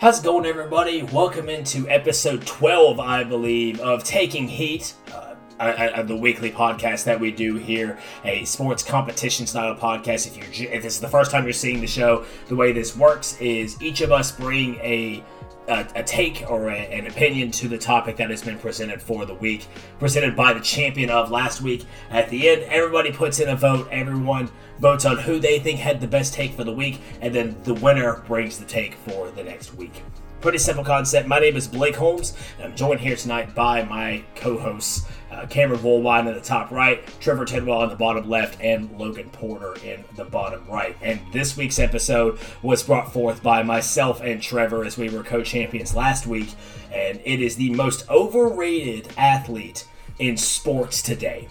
How's it going, everybody? Welcome into episode 12, I believe, of Taking Heat, uh, uh, the weekly podcast that we do here, a sports competition style podcast. If you're, if this is the first time you're seeing the show, the way this works is each of us bring a a, a take or a, an opinion to the topic that has been presented for the week, presented by the champion of last week. At the end, everybody puts in a vote. Everyone votes on who they think had the best take for the week, and then the winner brings the take for the next week. Pretty simple concept. My name is Blake Holmes, and I'm joined here tonight by my co-hosts uh, Cameron Woolwine in the top right, Trevor Tidwell in the bottom left, and Logan Porter in the bottom right. And this week's episode was brought forth by myself and Trevor as we were co-champions last week, and it is the most overrated athlete in sports today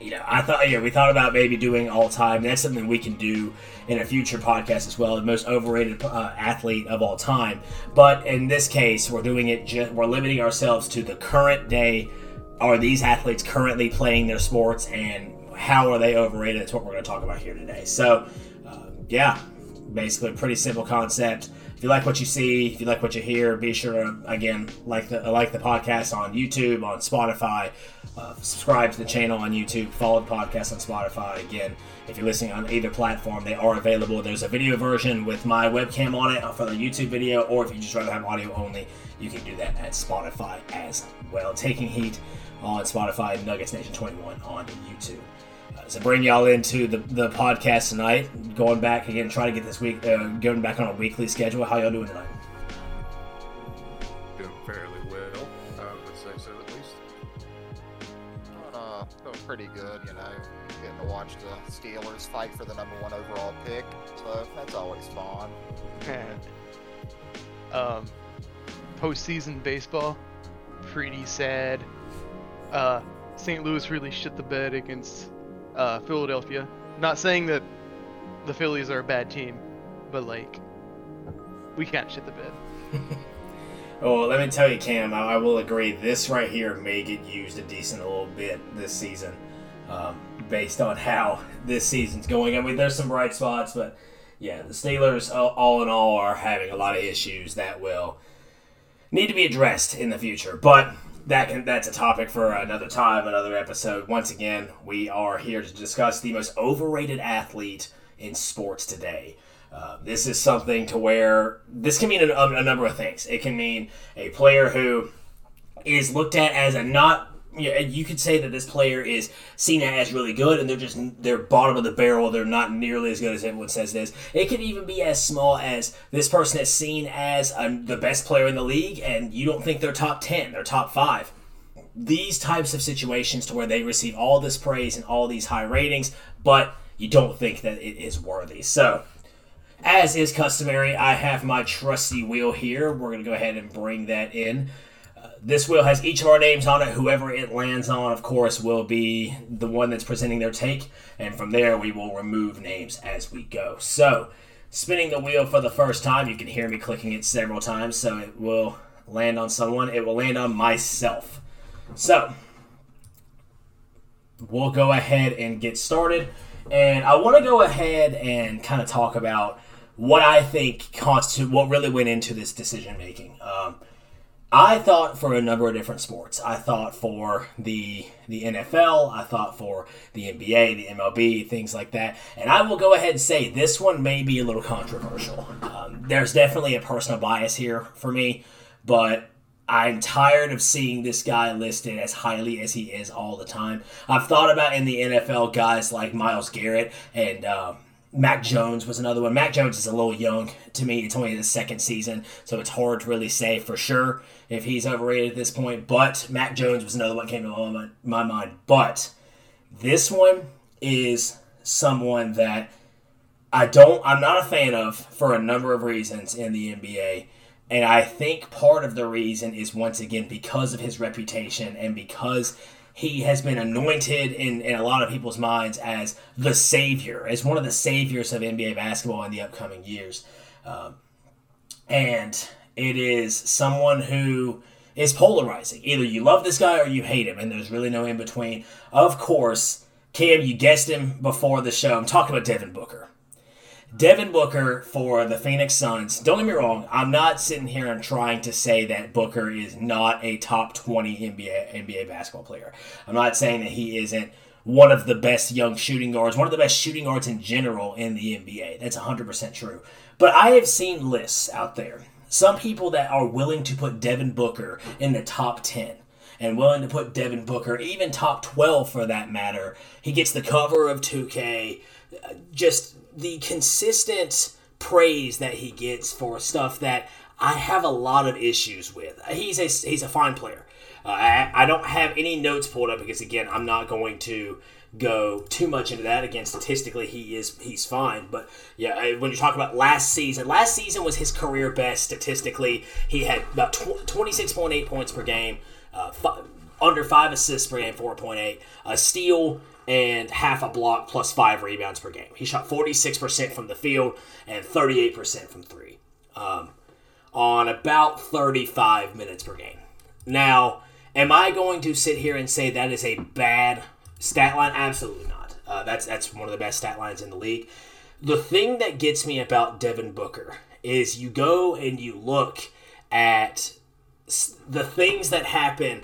you know, I thought, yeah, we thought about maybe doing all time. That's something we can do in a future podcast as well. The most overrated uh, athlete of all time. But in this case, we're doing it. Just, we're limiting ourselves to the current day. Are these athletes currently playing their sports, and how are they overrated? That's what we're going to talk about here today. So, uh, yeah, basically, a pretty simple concept if you like what you see, if you like what you hear, be sure to again like the like the podcast on YouTube, on Spotify, uh, subscribe to the channel on YouTube, follow the podcast on Spotify. Again, if you're listening on either platform, they are available. There's a video version with my webcam on it for the YouTube video, or if you just rather have audio only, you can do that at Spotify as well. Taking Heat on Spotify, Nuggets Nation 21 on YouTube to bring y'all into the, the podcast tonight. Going back again, trying to get this week, uh, going back on a weekly schedule. How y'all doing tonight? Doing fairly well, I would say so at least. Uh, doing pretty good, you know. Getting to watch the Steelers fight for the number one overall pick, so that's always fun. um, postseason baseball, pretty sad. Uh, St. Louis really shit the bed against uh, Philadelphia. Not saying that the Phillies are a bad team, but like we can't shit the bed. oh, let me tell you, Cam, I, I, will agree. This right here may get used a decent little bit this season, um, based on how this season's going. I mean, there's some bright spots, but yeah, the Steelers, all in all, are having a lot of issues that will need to be addressed in the future. But that can that's a topic for another time, another episode. Once again, we are here to discuss the most overrated athlete in sports today. Uh, this is something to where this can mean a, a, number of things. It can mean a player who is looked at as a not you, know, you could say that this player is seen as really good, and they're just they're bottom of the barrel. They're not nearly as good as everyone says this. It could even be as small as this person is seen as a, the best player in the league, and you don't think they're top ten, they're top five. These types of situations to where they receive all this praise and all these high ratings, but you don't think that it is worthy. So, as is customary, I have my trusty wheel here. We're going to go ahead and bring that in this wheel has each of our names on it. Whoever it lands on, of course, will be the one that's presenting their take. And from there, we will remove names as we go. So, spinning the wheel for the first time, you can hear me clicking it several times. So, it will land on someone. It will land on myself. So, we'll go ahead and get started. And I want to go ahead and kind of talk about what I think constitute what really went into this decision making. Um, I thought for a number of different sports. I thought for the the NFL, I thought for the NBA, the MLB, things like that. And I will go ahead and say this one may be a little controversial. Um, there's definitely a personal bias here for me, but I'm tired of seeing this guy listed as highly as he is all the time. I've thought about in the NFL guys like Myles Garrett and. Um, Mac Jones was another one. Mac Jones is a little young to me. It's only his second season, so it's hard to really say for sure if he's overrated at this point. But Mac Jones was another one came to my mind. But this one is someone that I don't, I'm not a fan of for a number of reasons in the NBA. And I think part of the reason is once again because of his reputation and because he has been anointed in, in a lot of people's minds as the savior, as one of the saviors of NBA basketball in the upcoming years. Um, and it is someone who is polarizing. Either you love this guy or you hate him, and there's really no in between. Of course, Cam, you guessed him before the show. I'm talking about Devin Booker. Devin Booker for the Phoenix Suns. Don't get me wrong. I'm not sitting here and trying to say that Booker is not a top 20 NBA NBA basketball player. I'm not saying that he isn't one of the best young shooting guards, one of the best shooting guards in general in the NBA. That's 100% true. But I have seen lists out there. Some people that are willing to put Devin Booker in the top 10 and willing to put Devin Booker, even top 12 for that matter. He gets the cover of 2K. Just the consistent praise that he gets for stuff that I have a lot of issues with. He's a he's a fine player. Uh, I, I don't have any notes pulled up because again I'm not going to go too much into that. Again, statistically he is he's fine, but yeah, when you talk about last season, last season was his career best statistically. He had about twenty six point eight points per game, uh, f- under five assists per game, four point eight, a steal and half a block plus five rebounds per game. He shot 46% from the field and 38% from three um, on about 35 minutes per game. Now, am I going to sit here and say that is a bad stat line? Absolutely not. Uh, that's that's one of the best stat lines in the league. The thing that gets me about Devin Booker is you go and you look at the things that happen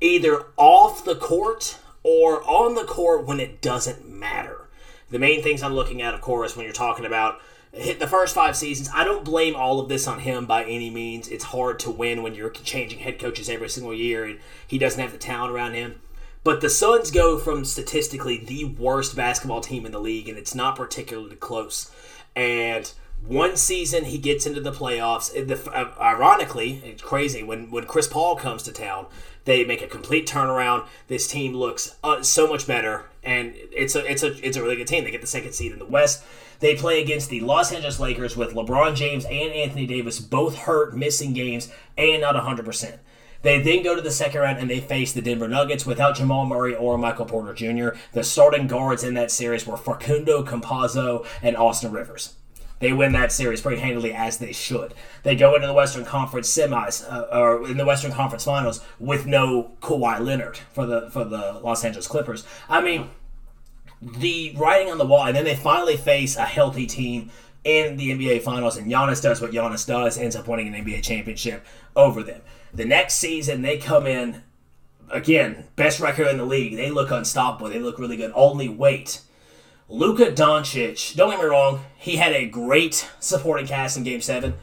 either off the court or on the court when it doesn't matter. The main things I'm looking at, of course, when you're talking about hit the first five seasons. I don't blame all of this on him by any means. It's hard to win when you're changing head coaches every single year and he doesn't have the talent around him. But the Suns go from statistically the worst basketball team in the league, and it's not particularly close. And one season he gets into the playoffs. The, ironically, it's crazy when when Chris Paul comes to town. They make a complete turnaround. This team looks uh, so much better, and it's a it's a it's a really good team. They get the second seed in the West. They play against the Los Angeles Lakers with LeBron James and Anthony Davis both hurt, missing games, and not 100%. They then go to the second round and they face the Denver Nuggets without Jamal Murray or Michael Porter Jr. The starting guards in that series were Facundo Campazzo and Austin Rivers. They win that series pretty handily as they should. They go into the Western Conference semis uh, or in the Western Conference Finals with no Kawhi Leonard for the for the Los Angeles Clippers. I mean, the writing on the wall, and then they finally face a healthy team in the NBA Finals, and Giannis does what Giannis does, ends up winning an NBA championship over them. The next season, they come in again, best record in the league. They look unstoppable. They look really good. Only wait Luka Doncic, don't get me wrong, he had a great supporting cast in Game 7.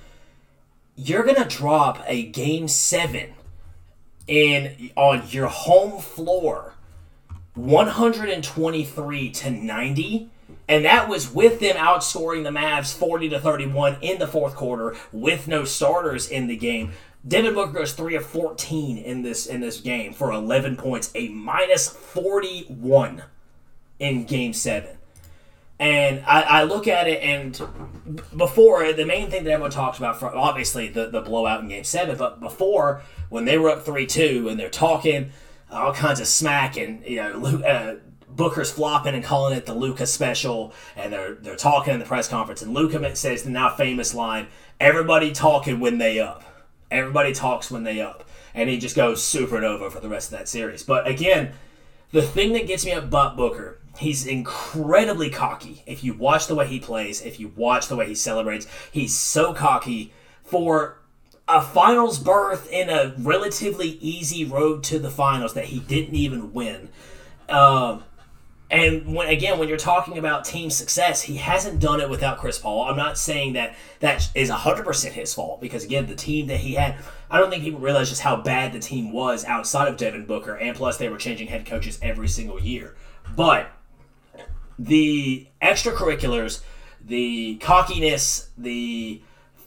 You're going to drop a Game 7 in on your home floor 123 to 90 and that was with them outscoring the Mavs 40 to 31 in the fourth quarter with no starters in the game. Devin Booker goes 3 of 14 in this in this game for 11 points, a minus 41 in game 7. And I, I, look at it, and before the main thing that everyone talks about, obviously the, the blowout in Game Seven, but before when they were up three two and they're talking all kinds of smack, and you know uh, Booker's flopping and calling it the Luka special, and they're they're talking in the press conference, and Luka says the now famous line, "Everybody talking when they up, everybody talks when they up," and he just goes supernova for the rest of that series. But again, the thing that gets me about Booker He's incredibly cocky. If you watch the way he plays, if you watch the way he celebrates, he's so cocky for a finals berth in a relatively easy road to the finals that he didn't even win. Um, and when again, when you're talking about team success, he hasn't done it without Chris Paul. I'm not saying that that is 100% his fault because again, the team that he had, I don't think people realize just how bad the team was outside of Devin Booker, and plus they were changing head coaches every single year. But the extracurriculars, the cockiness, the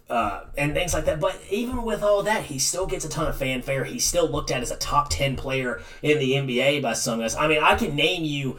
uh, and things like that. But even with all that, he still gets a ton of fanfare. He's still looked at as a top ten player in the NBA by some guys. I mean, I can name you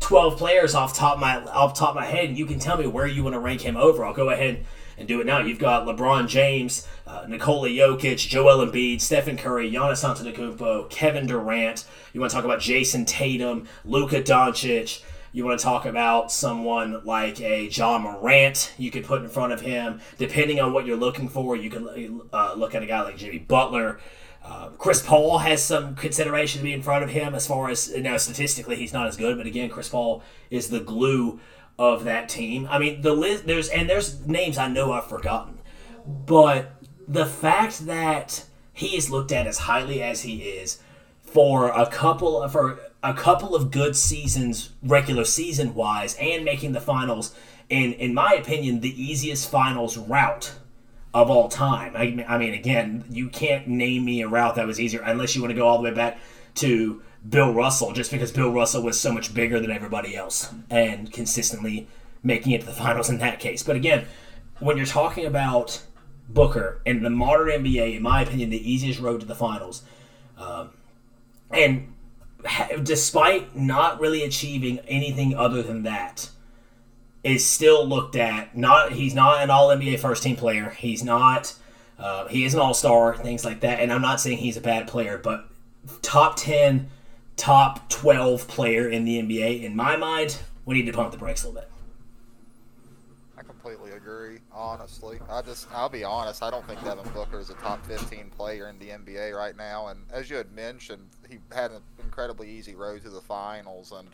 twelve players off top my off top of my head, and you can tell me where you want to rank him over. I'll go ahead and do it now. You've got LeBron James, uh, Nikola Jokic, Joel Embiid, Stephen Curry, Giannis Antetokounmpo, Kevin Durant. You want to talk about Jayson Tatum, Luka Doncic. You want to talk about someone like a Ja Morant, you could put in front of him. Depending on what you're looking for, you can uh, look at a guy like Jimmy Butler. Uh, Chris Paul has some consideration to be in front of him as far as, you know, statistically, he's not as good. But again, Chris Paul is the glue of that team. I mean, the list there's and there's names I know I've forgotten, but the fact that he is looked at as highly as he is for a couple of for a couple of good seasons, regular season wise, and making the finals in in my opinion the easiest finals route of all time. I, I mean, again, you can't name me a route that was easier unless you want to go all the way back to Bill Russell, just because Bill Russell was so much bigger than everybody else and consistently making it to the finals in that case. But again, when you're talking about Booker and the modern NBA, in my opinion, the easiest road to the finals, um, and despite not really achieving anything other than that, is still looked at. Not he's not an All NBA first team player. He's not. Uh, he is an All Star, things like that. And I'm not saying he's a bad player, but top ten, top twelve player in the NBA. In my mind, we need to pump the brakes a little bit. Completely agree. Honestly, I just I'll be honest. I don't think Devin Booker is a top 15 player in the NBA right now. And as you had mentioned, he had an incredibly easy road to the finals. And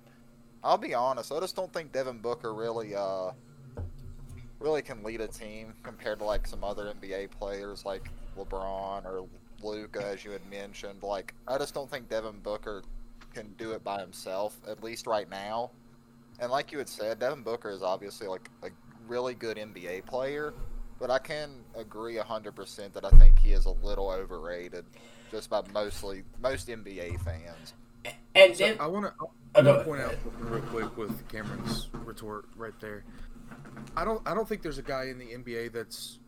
I'll be honest, I just don't think Devin Booker really uh really can lead a team compared to like some other NBA players like LeBron or Luka, as you had mentioned. Like I just don't think Devin Booker can do it by himself, at least right now. And like you had said, Devin Booker is obviously like a really good NBA player, but I can agree 100% that I think he is a little overrated just by mostly most NBA fans. And So then, I want to Oh, I go want to point out real quick with Cameron's retort right there. I don't I don't think there's a guy in the NBA that's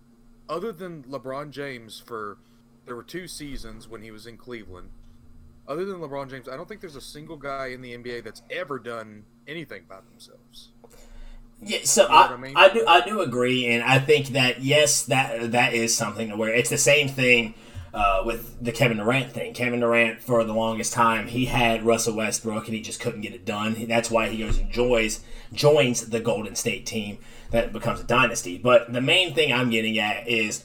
other than LeBron James for there were two seasons when he was in Cleveland. Other than LeBron James, I don't think there's a single guy in the NBA that's ever done anything by themselves. Yeah, so You know I, I mean? I do I do agree, and I think that yes, that that is something to where it's the same thing uh, with the Kevin Durant thing. Kevin Durant for the longest time he had Russell Westbrook, and he just couldn't get it done. That's why he goes and joins joins the Golden State team that becomes a dynasty. But the main thing I'm getting at is,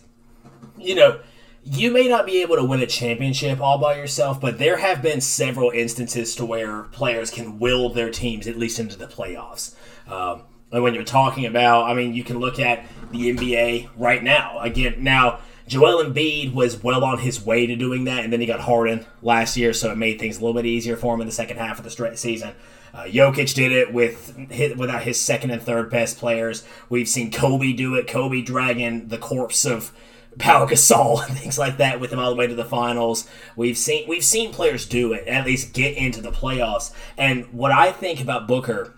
you know. You may not be able to win a championship all by yourself, but there have been several instances to where players can will their teams at least into the playoffs. Um, and when you're talking about, I mean, you can look at the NBA right now. Again, now Joel Embiid was well on his way to doing that, and then he got Harden last year, so it made things a little bit easier for him in the second half of the season. Uh, Jokic did it with without his second and third best players. We've seen Kobe do it. Kobe dragging the corpse of Pau Gasol and things like that with him all the way to the finals. We've seen we've seen players do it, at least get into the playoffs. And what I think about Booker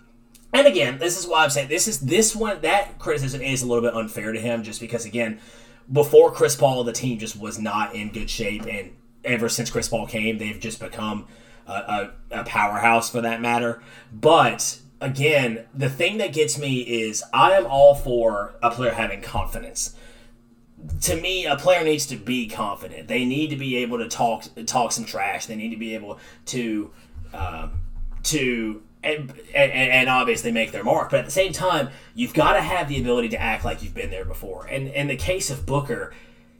and again, this is why I'm saying this is this one that criticism is a little bit unfair to him, just because again, before Chris Paul, the team just was not in good shape, and ever since Chris Paul came, they've just become a, a, a powerhouse for that matter. But again, the thing that gets me is I am all for a player having confidence to me, a player needs to be confident. They need to be able to talk talk some trash. They need to be able to um, to and, and, and obviously make their mark. But at the same time, you've got to have the ability to act like you've been there before. And in the case of Booker,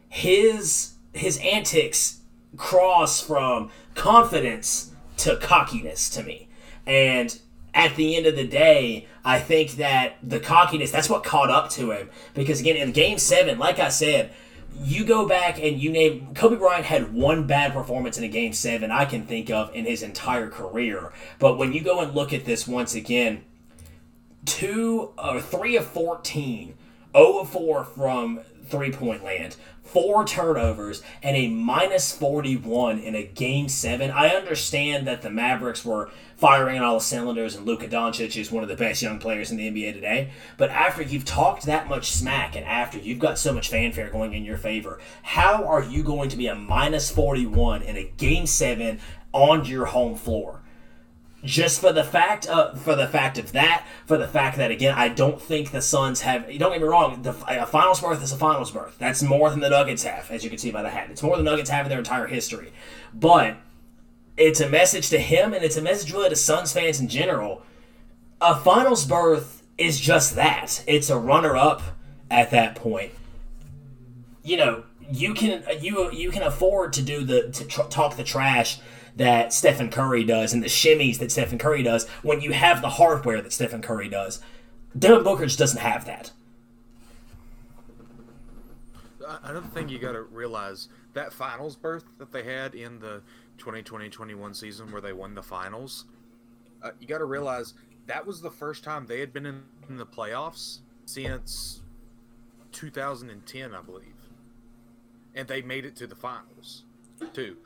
his his antics cross from confidence to cockiness to me. And at the end of the day, I think that the cockiness, that's what caught up to him. Because again, in game seven, like I said, you go back and you name Kobe Bryant had one bad performance in a game seven I can think of in his entire career. But when you go and look at this once again, two or three of 14, 0 of 4 from three point land, four turnovers, and a minus 41 in a game seven. I understand that the Mavericks were firing on all the cylinders and Luka Doncic is one of the best young players in the NBA today. But after you've talked that much smack and after you've got so much fanfare going in your favor, how are you going to be a minus 41 in a game seven on your home floor? Just for the fact of for the fact of that, for the fact that again, I don't think the Suns have. Don't get me wrong, the a finals berth is a finals berth. That's more than the Nuggets have, as you can see by the hat. It's more than the Nuggets have in their entire history. But it's a message to him, and it's a message really to Suns fans in general. A finals berth is just that. It's a runner up at that point. You know, you can you you can afford to do the to tr- talk the trash that Stephen Curry does and the shimmies that Stephen Curry does when you have the hardware that Stephen Curry does. Devin Booker just doesn't have that. Another thing you got to realize that finals berth that they had in the 2020-21 season where they won the finals, uh, you got to realize that was the first time they had been in, in the playoffs since 2010, I believe, and they made it to the finals too.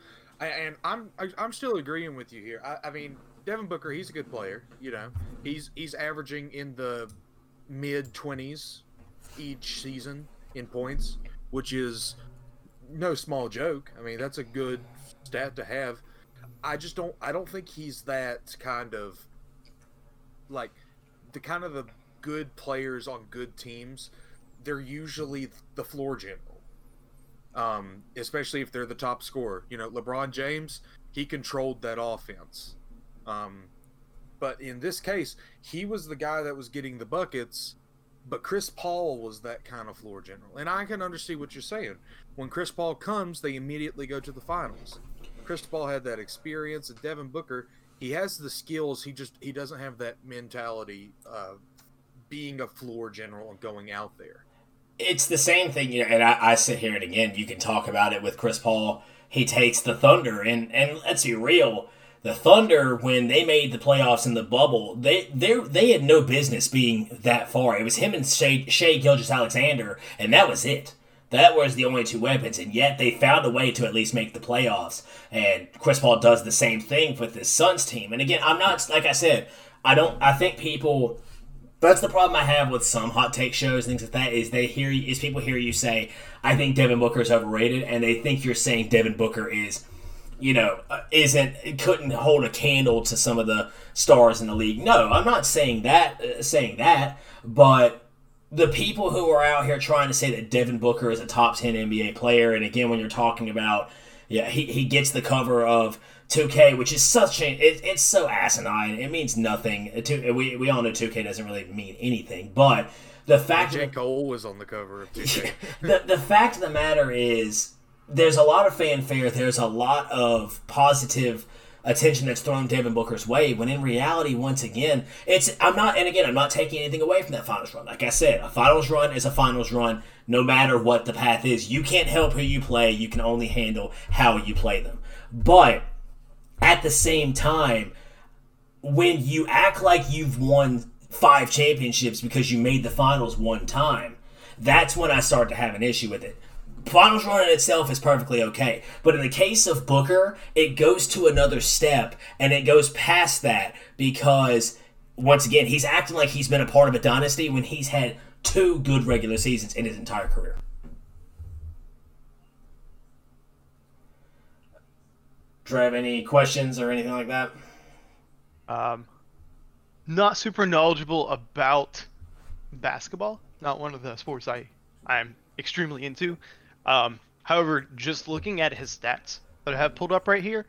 And I'm I'm still agreeing with you here. I, I mean, Devin Booker, he's a good player. You know, he's he's averaging in the mid 20s each season in points, which is no small joke. I mean, that's a good stat to have. I just don't I don't think he's that kind of like the kind of the good players on good teams. They're usually the floor general. Um, especially if they're the top scorer. You know, LeBron James, he controlled that offense. Um, but in this case, he was the guy that was getting the buckets, but Chris Paul was that kind of floor general. And I can understand what you're saying. When Chris Paul comes, they immediately go to the finals. Chris Paul had that experience, and Devin Booker, he has the skills. He just he doesn't have that mentality of being a floor general and going out there it's the same thing, you know, and I, I sit here and again, you can talk about it with Chris Paul. He takes the Thunder, and and let's be real, the Thunder when they made the playoffs in the bubble, they they they had no business being that far. It was him and Shai, Shai Gilgeous-Alexander, and that was it. That was the only two weapons, and yet they found a way to at least make the playoffs. And Chris Paul does the same thing with this Suns team. And again, I'm not like I said, I don't. I think people that's the problem I have with some hot take shows, things like that, is they hear you, is people hear you say, "I think Devin Booker is overrated," and they think you're saying Devin Booker is, you know, uh, isn't couldn't hold a candle to some of the stars in the league. No, I'm not saying that. Uh, saying that, but the people who are out here trying to say that Devin Booker is a top ten NBA player, and again, when you're talking about, yeah, he he gets the cover of 2K, which is such a it, it's so asinine. It means nothing. Uh, we we all know 2K doesn't really mean anything, but the fact J. Cole was on the cover of 2K. the the fact of the matter is, there's a lot of fanfare. There's a lot of positive attention that's thrown Devin Booker's way. When in reality, once again, it's I'm not. And again, I'm not taking anything away from that finals run. Like I said, a finals run is a finals run, no matter what the path is. You can't help who you play. You can only handle how you play them. But at the same time, when you act like you've won five championships because you made the finals one time, that's when I start to have an issue with it. Finals run in itself is perfectly okay. But in the case of Booker, it goes to another step and it goes past that because, once again, he's acting like he's been a part of a dynasty when he's had two good regular seasons in his entire career. You have any questions or anything like that? Um, not super knowledgeable about basketball. Not one of the sports I I'm extremely into. Um, however, just looking at his stats that I have pulled up right here,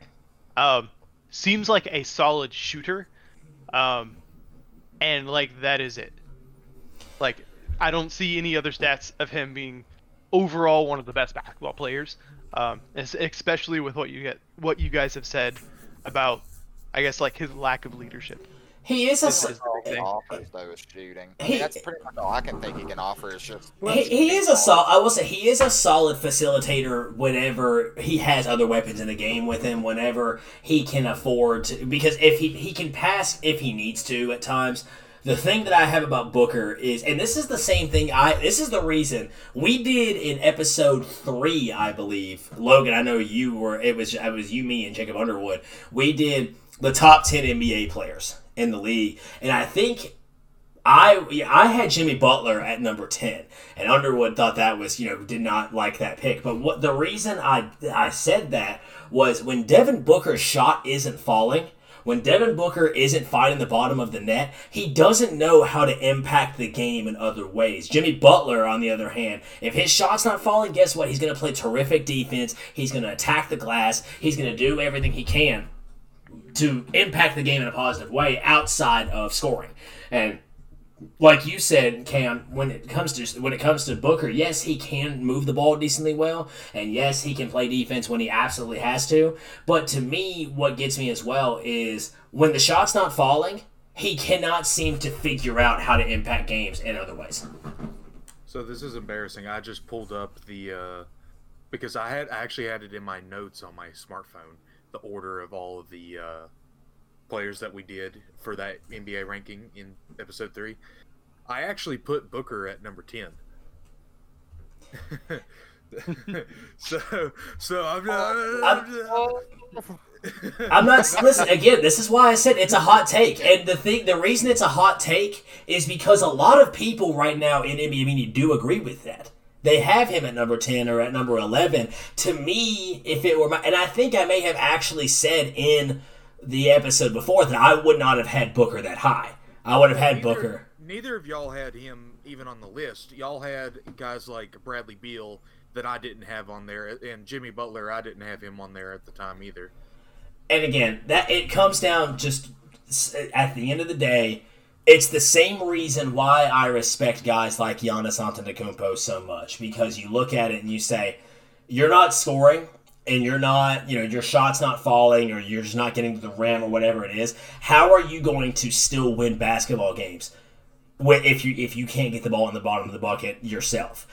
um, seems like a solid shooter. Um, and like that is it. Like I don't see any other stats of him being overall one of the best basketball players um, especially with what you get, what you guys have said about, I guess, like his lack of leadership. He is a. He offers though is shooting. I mean, that's pretty much all I can think he can offer is just. He, he is a sol- I will say he is a solid facilitator whenever he has other weapons in the game with him. Whenever he can afford to, because if he he can pass if he needs to at times the thing that I have about Booker is, and this is the same thing. I this is the reason we did in episode three, I believe. Logan, I know you were. It was it was you, me, and Jacob Underwood. We did the top ten NBA players in the league, and I think I I had Jimmy Butler at number ten, and Underwood thought that was you know did not like that pick. But what the reason I I said that was when Devin Booker's shot isn't falling when Devin Booker isn't finding the bottom of the net, he doesn't know how to impact the game in other ways. Jimmy Butler, on the other hand, if his shot's not falling, guess what? He's going to play terrific defense. He's going to attack the glass. He's going to do everything he can to impact the game in a positive way outside of scoring. And like you said, Cam, when it comes to when it comes to Booker, yes, he can move the ball decently well, and yes, he can play defense when he absolutely has to. But to me, what gets me as well is when the shot's not falling, he cannot seem to figure out how to impact games in other ways. So this is embarrassing. I just pulled up the uh, because I had I actually had it in my notes on my smartphone the order of all of the uh, players that we did for that NBA ranking in episode three. I actually put Booker at number ten. so so I'm not. Uh, I'm, I'm not listen again. This is why I said it's a hot take, and the thing, the reason it's a hot take is because a lot of people right now in NBA media do agree with that. They have him at number ten or at number eleven. To me, if it were my, and I think I may have actually said in the episode before that I would not have had Booker that high. I would have had neither, Booker. Neither of y'all had him even on the list. Y'all had guys like Bradley Beal that I didn't have on there, and Jimmy Butler. I didn't have him on there at the time either and again, that it comes down just at the end of the day, it's the same reason why I respect guys like Giannis Antetokounmpo so much because you look at it and you say, you're not scoring and you're not, you know, your shot's not falling or you're just not getting to the rim or whatever it is. How are you going to still win basketball games if you if you can't get the ball in the bottom of the bucket yourself?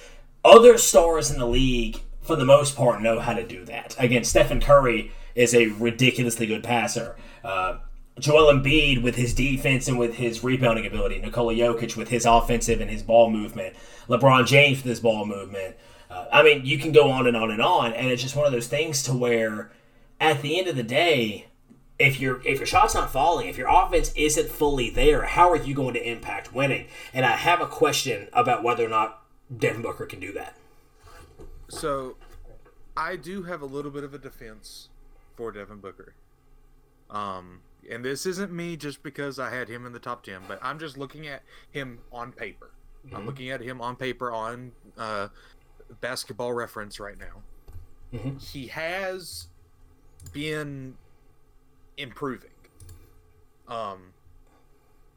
Other stars in the league, for the most part, know how to do that. Again, Stephen Curry is a ridiculously good passer. Uh, Joel Embiid with his defense and with his rebounding ability. Nikola Jokic with his offensive and his ball movement. LeBron James with his ball movement. Uh, I mean, you can go on and on and on, and it's just one of those things to where, at the end of the day, if your if your shot's not falling, if your offense isn't fully there, how are you going to impact winning? And I have a question about whether or not Devin Booker can do that. So, I do have a little bit of a defense for Devin Booker. Um, and this isn't me just because I had him in the top 10, but I'm just looking at him on paper. Mm-hmm. I'm looking at him on paper on uh, basketball reference right now. Mm-hmm. He has been improving. Um,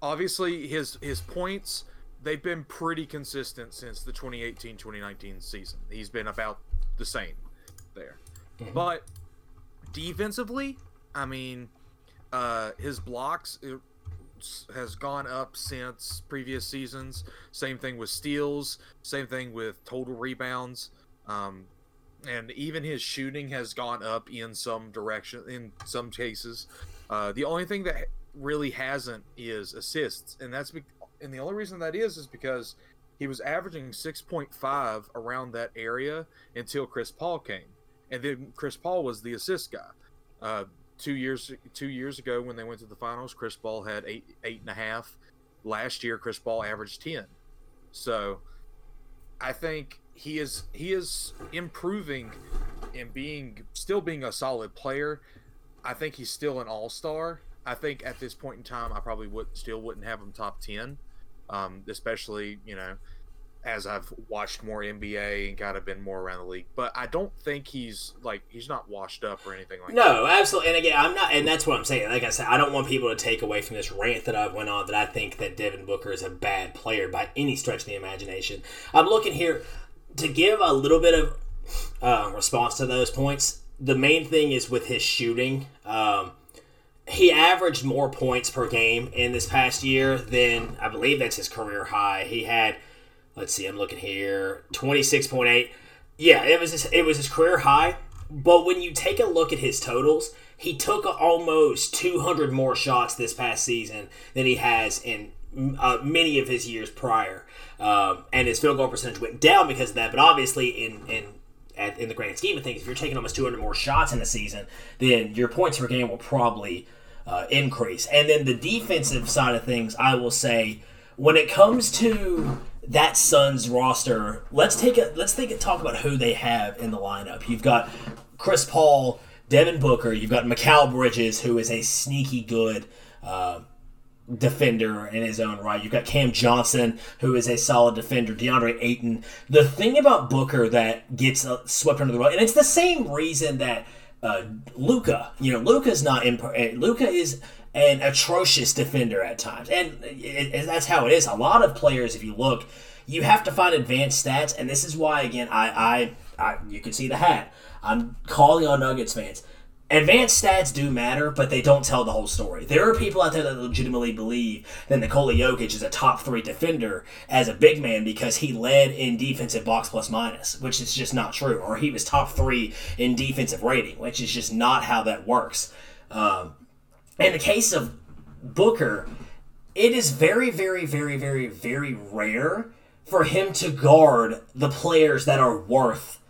obviously, his his points they've been pretty consistent since the 2018-2019 season. He's been about the same there. Mm-hmm. But defensively, I mean, uh, his blocks has gone up since previous seasons. Same thing with steals. Same thing with total rebounds. Um, and even his shooting has gone up in some direction in some cases. Uh, the only thing that really hasn't is assists, and that's be- and the only reason that is is because he was averaging 6.5 around that area until Chris Paul came and then Chris Paul was the assist guy. Uh, two years two years ago when they went to the finals, Chris Paul had eight eight and a half. Last year, Chris Paul averaged ten. So, I think he is he is improving and being still being a solid player. I think he's still an all star. I think at this point in time, I probably would still wouldn't have him top ten, um, especially you know as I've watched more NBA and kind of been more around the league. But I don't think he's like he's not washed up or anything like no, that. No, absolutely. And again, I'm not, and that's what I'm saying. Like I said, I don't want people to take away from this rant that I've went on that I think that Devin Booker is a bad player by any stretch of the imagination. I'm looking here to give a little bit of uh, response to those points. The main thing is with his shooting. Um, he averaged more points per game in this past year than I believe that's his career high. He had let's see, I'm looking here, 26.8. Yeah, it was his, it was his career high. But when you take a look at his totals, he took almost 200 more shots this past season than he has in uh, many of his years prior. Um, and his field goal percentage went down because of that. But obviously, in in at, in the grand scheme of things, if you're taking almost 200 more shots in a season, then your points per game will probably uh, increase. And then the defensive side of things, I will say, when it comes to that Suns roster, let's take a let's take a talk about who they have in the lineup. You've got Chris Paul, Devin Booker. You've got Mikal Bridges, who is a sneaky good uh, defender in his own right. You've got Cam Johnson, who is a solid defender. DeAndre Ayton. The thing about Booker that gets uh, swept under the rug, and it's the same reason that uh, Luka. You know, Luka's not in. Luka is an atrocious defender at times. And it, it, that's how it is. A lot of players, if you look, you have to find advanced stats, and this is why, again, I, I, I you can see the hat. I'm calling on Nuggets fans. advanced stats do matter, but they don't tell the whole story. There are people out there that legitimately believe that Nikola Jokic is a top three defender as a big man because he led in defensive box plus minus, which is just not true. Or he was top three in defensive rating, which is just not how that works. Um, in the case of Booker, it is very, very, very, very, very rare for him to guard the players that are worth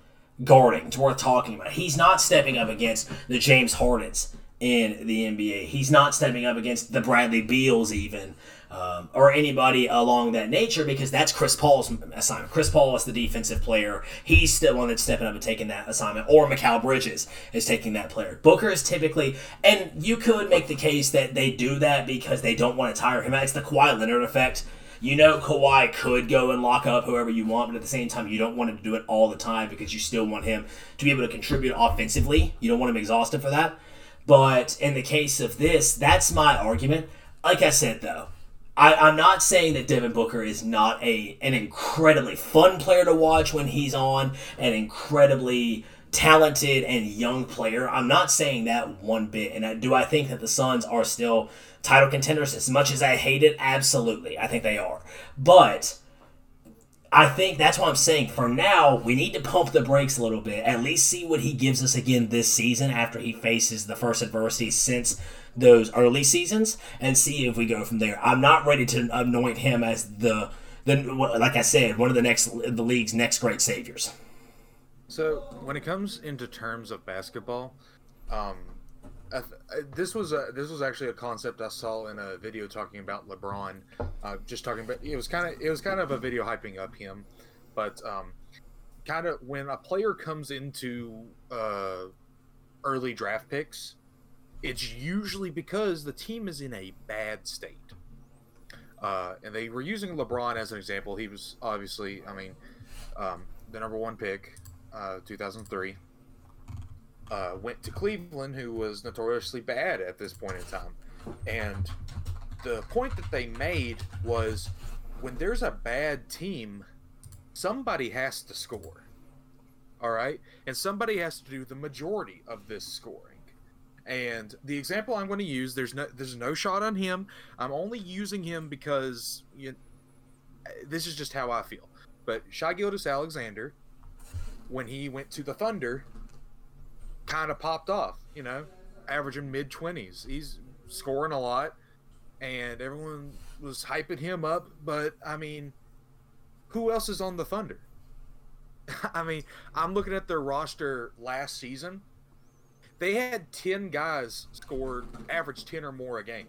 guarding. It's worth talking about. He's not stepping up against the James Hardens in the NBA. He's not stepping up against the Bradley Beals even. Um, or anybody along that nature because that's Chris Paul's assignment. Chris Paul is the defensive player. He's the one that's stepping up and taking that assignment. Or Mikal Bridges is taking that player. Booker is typically, and you could make the case that they do that because they don't want to tire him out. It's the Kawhi Leonard effect you know Kawhi could go and lock up whoever you want, but at the same time, you don't want him to do it all the time because you still want him to be able to contribute offensively. You don't want him exhausted for that. But in the case of this, that's my argument. Like I said, though, I, am not saying that Devin Booker is not a an incredibly fun player to watch when he's on, an incredibly talented and young player. I'm not saying that one bit. And I, do I think that the Suns are still title contenders as much as I hate it? Absolutely. I think they are. But I think that's what I'm saying. For now, we need to pump the brakes a little bit. At least see what he gives us again this season after he faces the first adversity since those early seasons and see if we go from there. I'm not ready to anoint him as the the like I said, one of the next the league's next great saviors. So, when it comes into terms of basketball, um, uh, this was a this was actually a concept I saw in a video talking about LeBron. Uh, just talking about it was kind of it was kind of a video hyping up him, but um, kind of when a player comes into uh, early draft picks, it's usually because the team is in a bad state. Uh, and they were using LeBron as an example. He was obviously, I mean, um, the number one pick, uh, 2003 uh, went to Cleveland, who was notoriously bad at this point in time. And the point that they made was when there's a bad team, somebody has to score. All right? And somebody has to do the majority of this scoring. And the example I'm going to use, there's no there's no shot on him. I'm only using him because you, eh, this is just how I feel. But Shai Gilgeous-Alexander, when he went to the Thunder, kind of popped off, you know, averaging mid 20s. He's scoring a lot, and everyone was hyping him up. But, I mean, who else is on the Thunder? I mean, I'm looking at their roster last season. They had 10 guys scored, average 10 or more a game.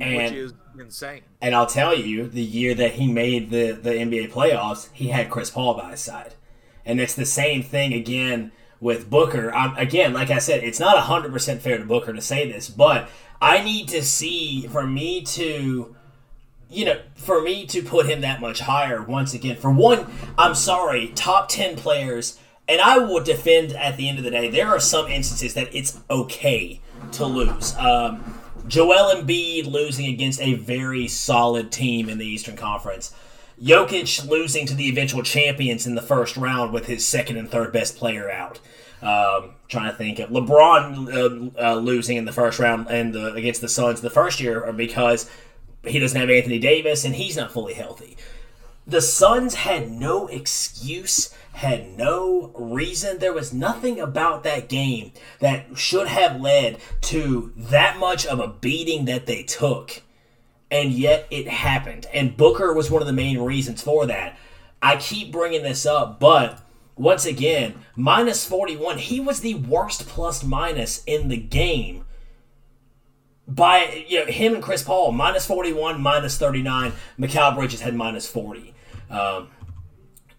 And, which is insane. And I'll tell you, the year that he made the, the NBA playoffs, he had Chris Paul by his side. And it's the same thing again with Booker. Um, again, like I said, it's not 100% fair to Booker to say this, but I need to see, for me to, you know, for me to put him that much higher, once again, for one, I'm sorry, top 10 players, and I will defend at the end of the day, there are some instances that it's okay to lose. Um, Joel Embiid losing against a very solid team in the Eastern Conference. Jokic losing to the eventual champions in the first round with his second and third best player out. Um, trying to think of LeBron uh, uh, losing in the first round and the, against the Suns the first year because he doesn't have Anthony Davis and he's not fully healthy. The Suns had no excuse, had no reason. There was nothing about that game that should have led to that much of a beating that they took and yet it happened. And Booker was one of the main reasons for that. I keep bringing this up, but once again, minus 41, he was the worst plus minus in the game. By you know, him and Chris Paul, minus 41, minus 39. Mikal Bridges had minus 40. Um,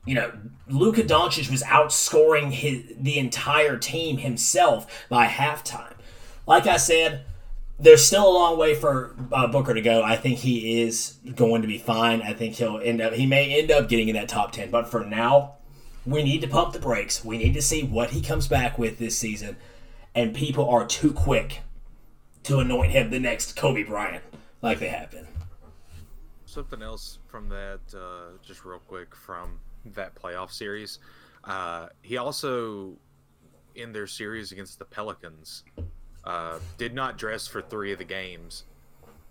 you know, Luka Doncic was outscoring his, the entire team himself by halftime. Like I said, there's still a long way for uh, Booker to go. I think he is going to be fine. I think he'll end up. He may end up getting in that top ten, but for now, we need to pump the brakes. We need to see what he comes back with this season, and people are too quick to anoint him the next Kobe Bryant, like they have been. Something else from that, uh, just real quick from that playoff series. Uh, he also in their series against the Pelicans. Uh, did not dress for three of the games,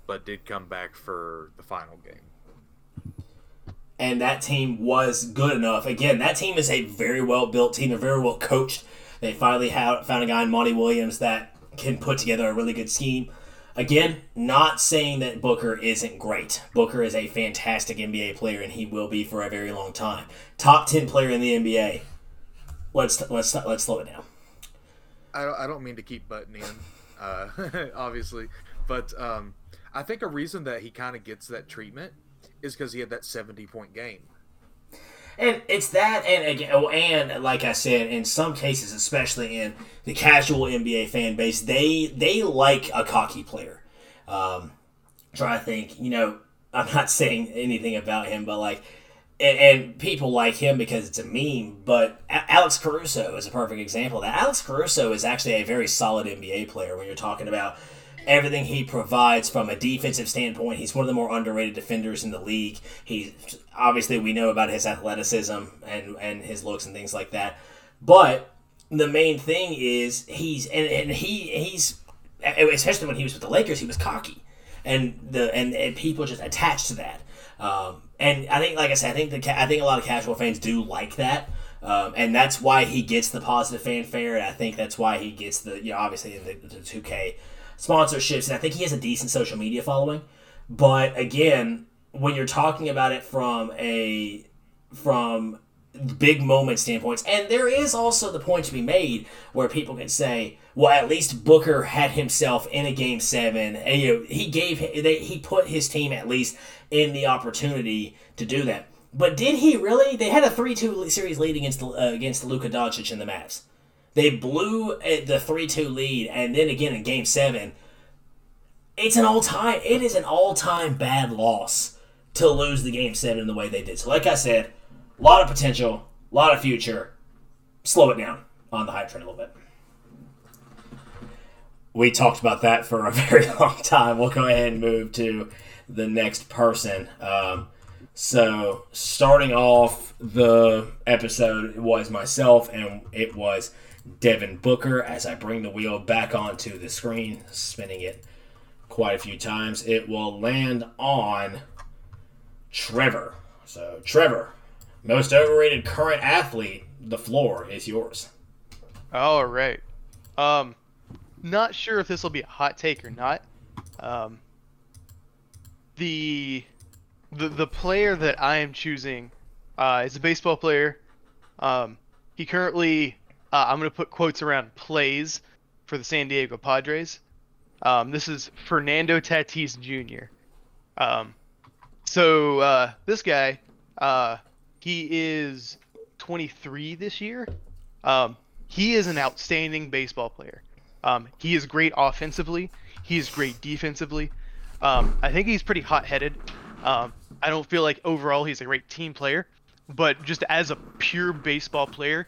but did come back for the final game. And that team was good enough. Again, that team is a very well built team. They're very well coached. They finally have, found a guy in Monty Williams that can put together a really good scheme. Again, not saying that Booker isn't great. Booker is a fantastic NBA player, and he will be for a very long time. Top ten player in the NBA. Let's let's let's slow it down. I don't, I don't mean to keep butting in, uh, obviously, but um, I think a reason that he kind of gets that treatment is because he had that 70 point game. And it's that, and again, oh, and like I said, in some cases, especially in the casual NBA fan base, they they like a cocky player. Um, try to think, you know, I'm not saying anything about him, but like, and, and people like him because it's a meme. But Alex Caruso is a perfect example. That Alex Caruso is actually a very solid NBA player when you're talking about everything he provides from a defensive standpoint. He's one of the more underrated defenders in the league. He obviously we know about his athleticism and and his looks and things like that. But the main thing is he's and, and he he's especially when he was with the Lakers, he was cocky, and the and, and people just attached to that. Um, and I think, like I said, I think the I think a lot of casual fans do like that. Um, and that's why he gets the positive fanfare, and I think that's why he gets the you know obviously the, the 2K sponsorships, and I think he has a decent social media following. But again, when you're talking about it from a from big moment standpoints, and there is also the point to be made where people can say, well, at least Booker had himself in a game seven, and you know he gave they, he put his team at least in the opportunity to do that. But did he really? They had a three-two series lead against uh, against Luka Doncic and the Mavs. They blew the three two lead, and then again in Game Seven, it's an all time. It is an all time bad loss to lose the Game Seven in the way they did. So, like I said, a lot of potential, a lot of future. Slow it down on the hype train a little bit. We talked about that for a very long time. We'll go ahead and move to the next person. Um, so, starting off the episode was myself, and it was Devin Booker as I bring the wheel back onto the screen, spinning it quite a few times. It will land on Trevor. So, Trevor, most overrated current athlete, the floor is yours. All right. Um, not sure if this will be a hot take or not. Um, the the the player that I am choosing uh, is a baseball player. Um, he currently uh, I'm going to put quotes around plays for the San Diego Padres. Um, this is Fernando Tatis Jr. Um, so uh, this guy, uh, he is 23 this year. Um, he is an outstanding baseball player. Um, he is great offensively. He is great defensively. Um, I think he's pretty hot-headed. Um, I don't feel like overall he's a great team player, but just as a pure baseball player,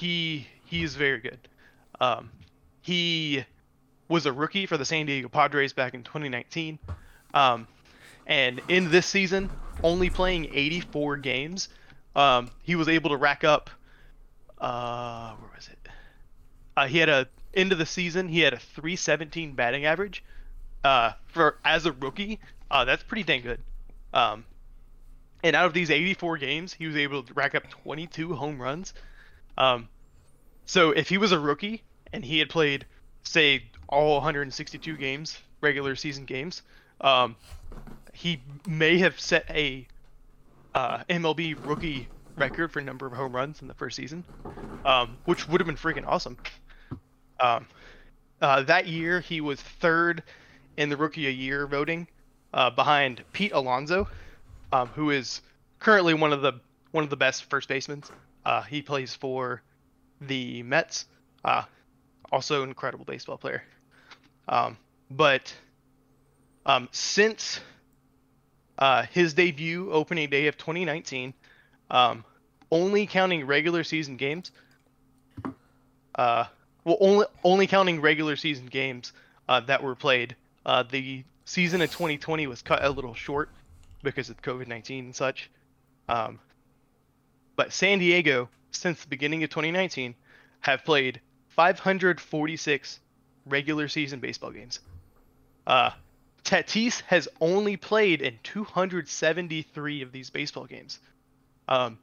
he he's very good. Um, he was a rookie for the San Diego Padres back in 2019, um, and in this season, only playing 84 games, um, he was able to rack up. Uh, where was it? Uh, he had a end of the season. He had a 317 batting average. Uh, for as a rookie, uh, that's pretty dang good. Um, and out of these 84 games, he was able to rack up 22 home runs. Um, so if he was a rookie and he had played, say, all 162 games, regular season games, um, he may have set a uh, MLB rookie record for number of home runs in the first season, um, which would have been freaking awesome. Um, uh, that year, he was third in the Rookie of Year voting, uh, behind Pete Alonso, um, who is currently one of the one of the best first basemen uh, he plays for the Mets. Uh, also, incredible baseball player. Um, but um, since uh, his debut opening day of 2019, um, only counting regular season games, uh, well, only only counting regular season games uh, that were played. Uh, the season of 2020 was cut a little short because of COVID-19 and such. Um, but San Diego, since the beginning of 2019, have played 546 regular season baseball games. Uh, Tatis has only played in 273 of these baseball games. Um,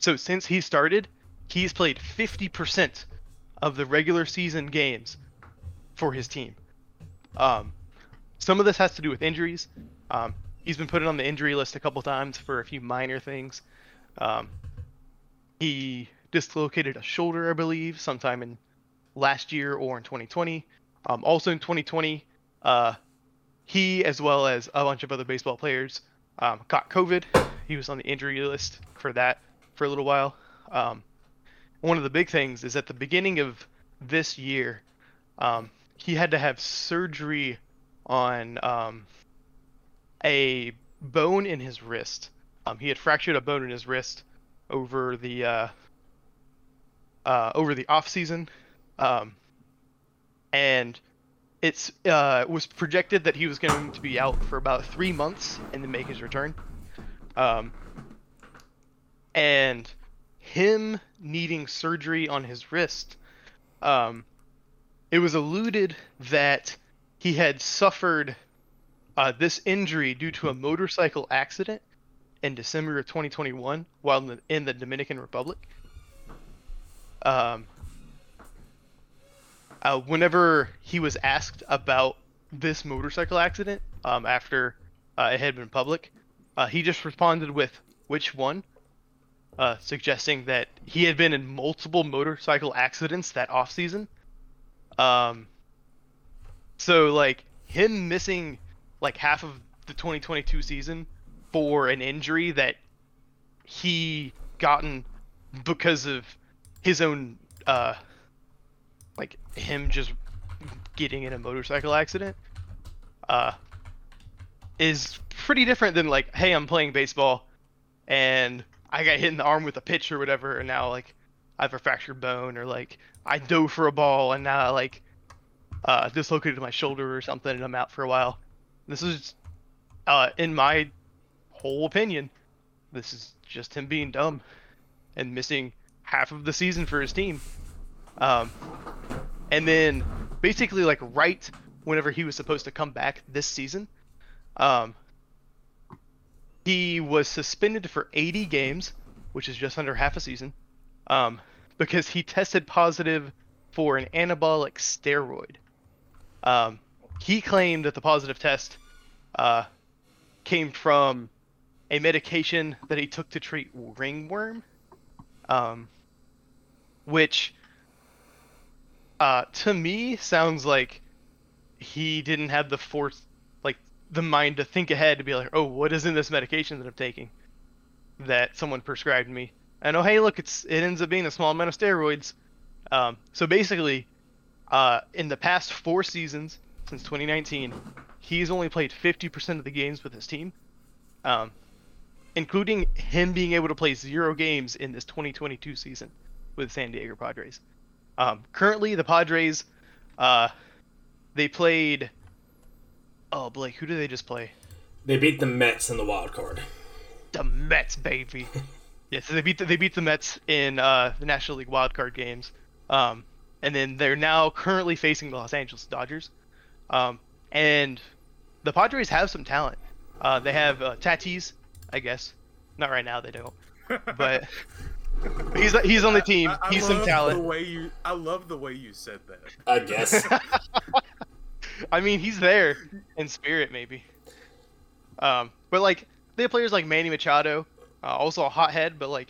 so since he started, he's played 50% of the regular season games for his team. Um, some of this has to do with injuries. Um, he's been put on the injury list a couple times for a few minor things. Um, he dislocated a shoulder, I believe, sometime in last year or in 2020. Um, also in 2020, uh, he, as well as a bunch of other baseball players, um, got COVID. He was on the injury list for that for a little while. Um, one of the big things is at the beginning of this year, um, he had to have surgery on um, a bone in his wrist. Um, he had fractured a bone in his wrist over the uh, uh, over the off season, um, and it's uh, was projected that he was going to be out for about three months and then make his return. Um, and him needing surgery on his wrist, um, it was alluded that he had suffered uh, this injury due to a motorcycle accident in December of 2021 while in the, in the Dominican Republic. Um, uh, whenever he was asked about this motorcycle accident um, after uh, it had been public, uh, he just responded with which one, uh, suggesting that he had been in multiple motorcycle accidents that off season. Um, so like him missing like half of the 2022 season for an injury that he gotten because of his own uh like him just getting in a motorcycle accident uh is pretty different than like hey i'm playing baseball and i got hit in the arm with a pitch or whatever and now like i have a fractured bone or like i dove for a ball and now like uh dislocated my shoulder or something and i'm out for a while. This is uh in my whole opinion this is just him being dumb and missing half of the season for his team um, and then basically like right whenever he was supposed to come back this season, um, he was suspended for 80 games, which is just under half a season, um, because he tested positive for an anabolic steroid. Um, he claimed that the positive test uh, came from a medication that he took to treat ringworm, um, which uh, to me sounds like he didn't have the force, like the mind to think ahead to be like, oh, what is in this medication that I'm taking that someone prescribed me? And oh, hey, look, it's it ends up being a small amount of steroids. Um, so basically, uh, in the past four seasons since 2019, he's only played 50% of the games with his team, um, including him being able to play zero games in this 2022 season with San Diego Padres. Um, currently, the Padres, uh, they played. Oh, Blake, who did they just play? They beat the Mets in the wild card. The Mets, baby. yeah, so they beat the, they beat the Mets in uh, the National League wild card games. Um, and then they're now currently facing the Los Angeles Dodgers. Um, and the Padres have some talent. Uh, they have uh, Tatis, I guess. Not right now, they don't. But he's he's on the team. I, I he's some talent. The way you, I love the way you said that. I guess. I mean, he's there in spirit, maybe. Um, but like they have players like Manny Machado, uh, also a hothead, but like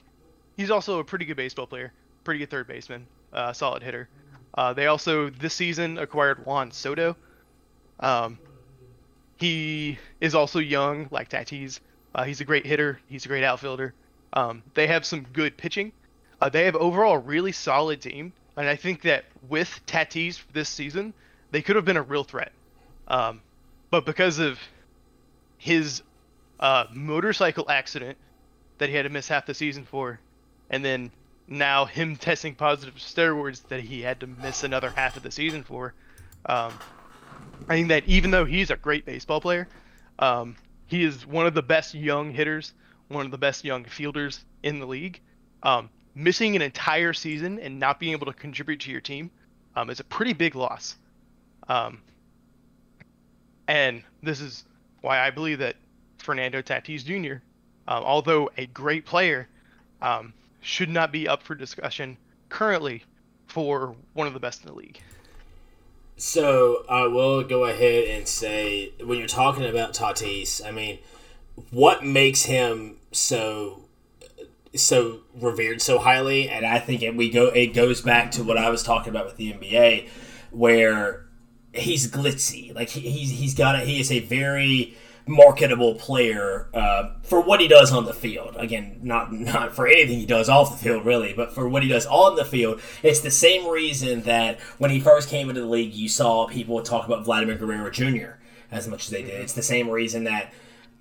he's also a pretty good baseball player, pretty good third baseman, uh, solid hitter. Uh, they also this season acquired Juan Soto. Um, he is also young, like Tatis. Uh, he's a great hitter. He's a great outfielder. Um, they have some good pitching. Uh, they have overall a really solid team, and I think that with Tatis this season, they could have been a real threat. Um, but because of his uh, motorcycle accident that he had to miss half the season for, and then now him testing positive steroids that he had to miss another half of the season for, um, I think that even though he's a great baseball player, um, he is one of the best young hitters, one of the best young fielders in the league. Um, missing an entire season and not being able to contribute to your team um, is a pretty big loss. Um, and this is why I believe that Fernando Tatis Jr., um, although a great player, um, should not be up for discussion currently for one of the best in the league. So I will go ahead and say when you're talking about Tatis, I mean, what makes him so so revered so highly? And I think it, we go it goes back to what I was talking about with the NBA, where he's glitzy. Like he, he's he's got a, he is a very marketable player uh, for what he does on the field. Again, not not for anything he does off the field, really, but for what he does on the field. It's the same reason that when he first came into the league, you saw people talk about Vladimir Guerrero Jr. as much as they did. It's the same reason that.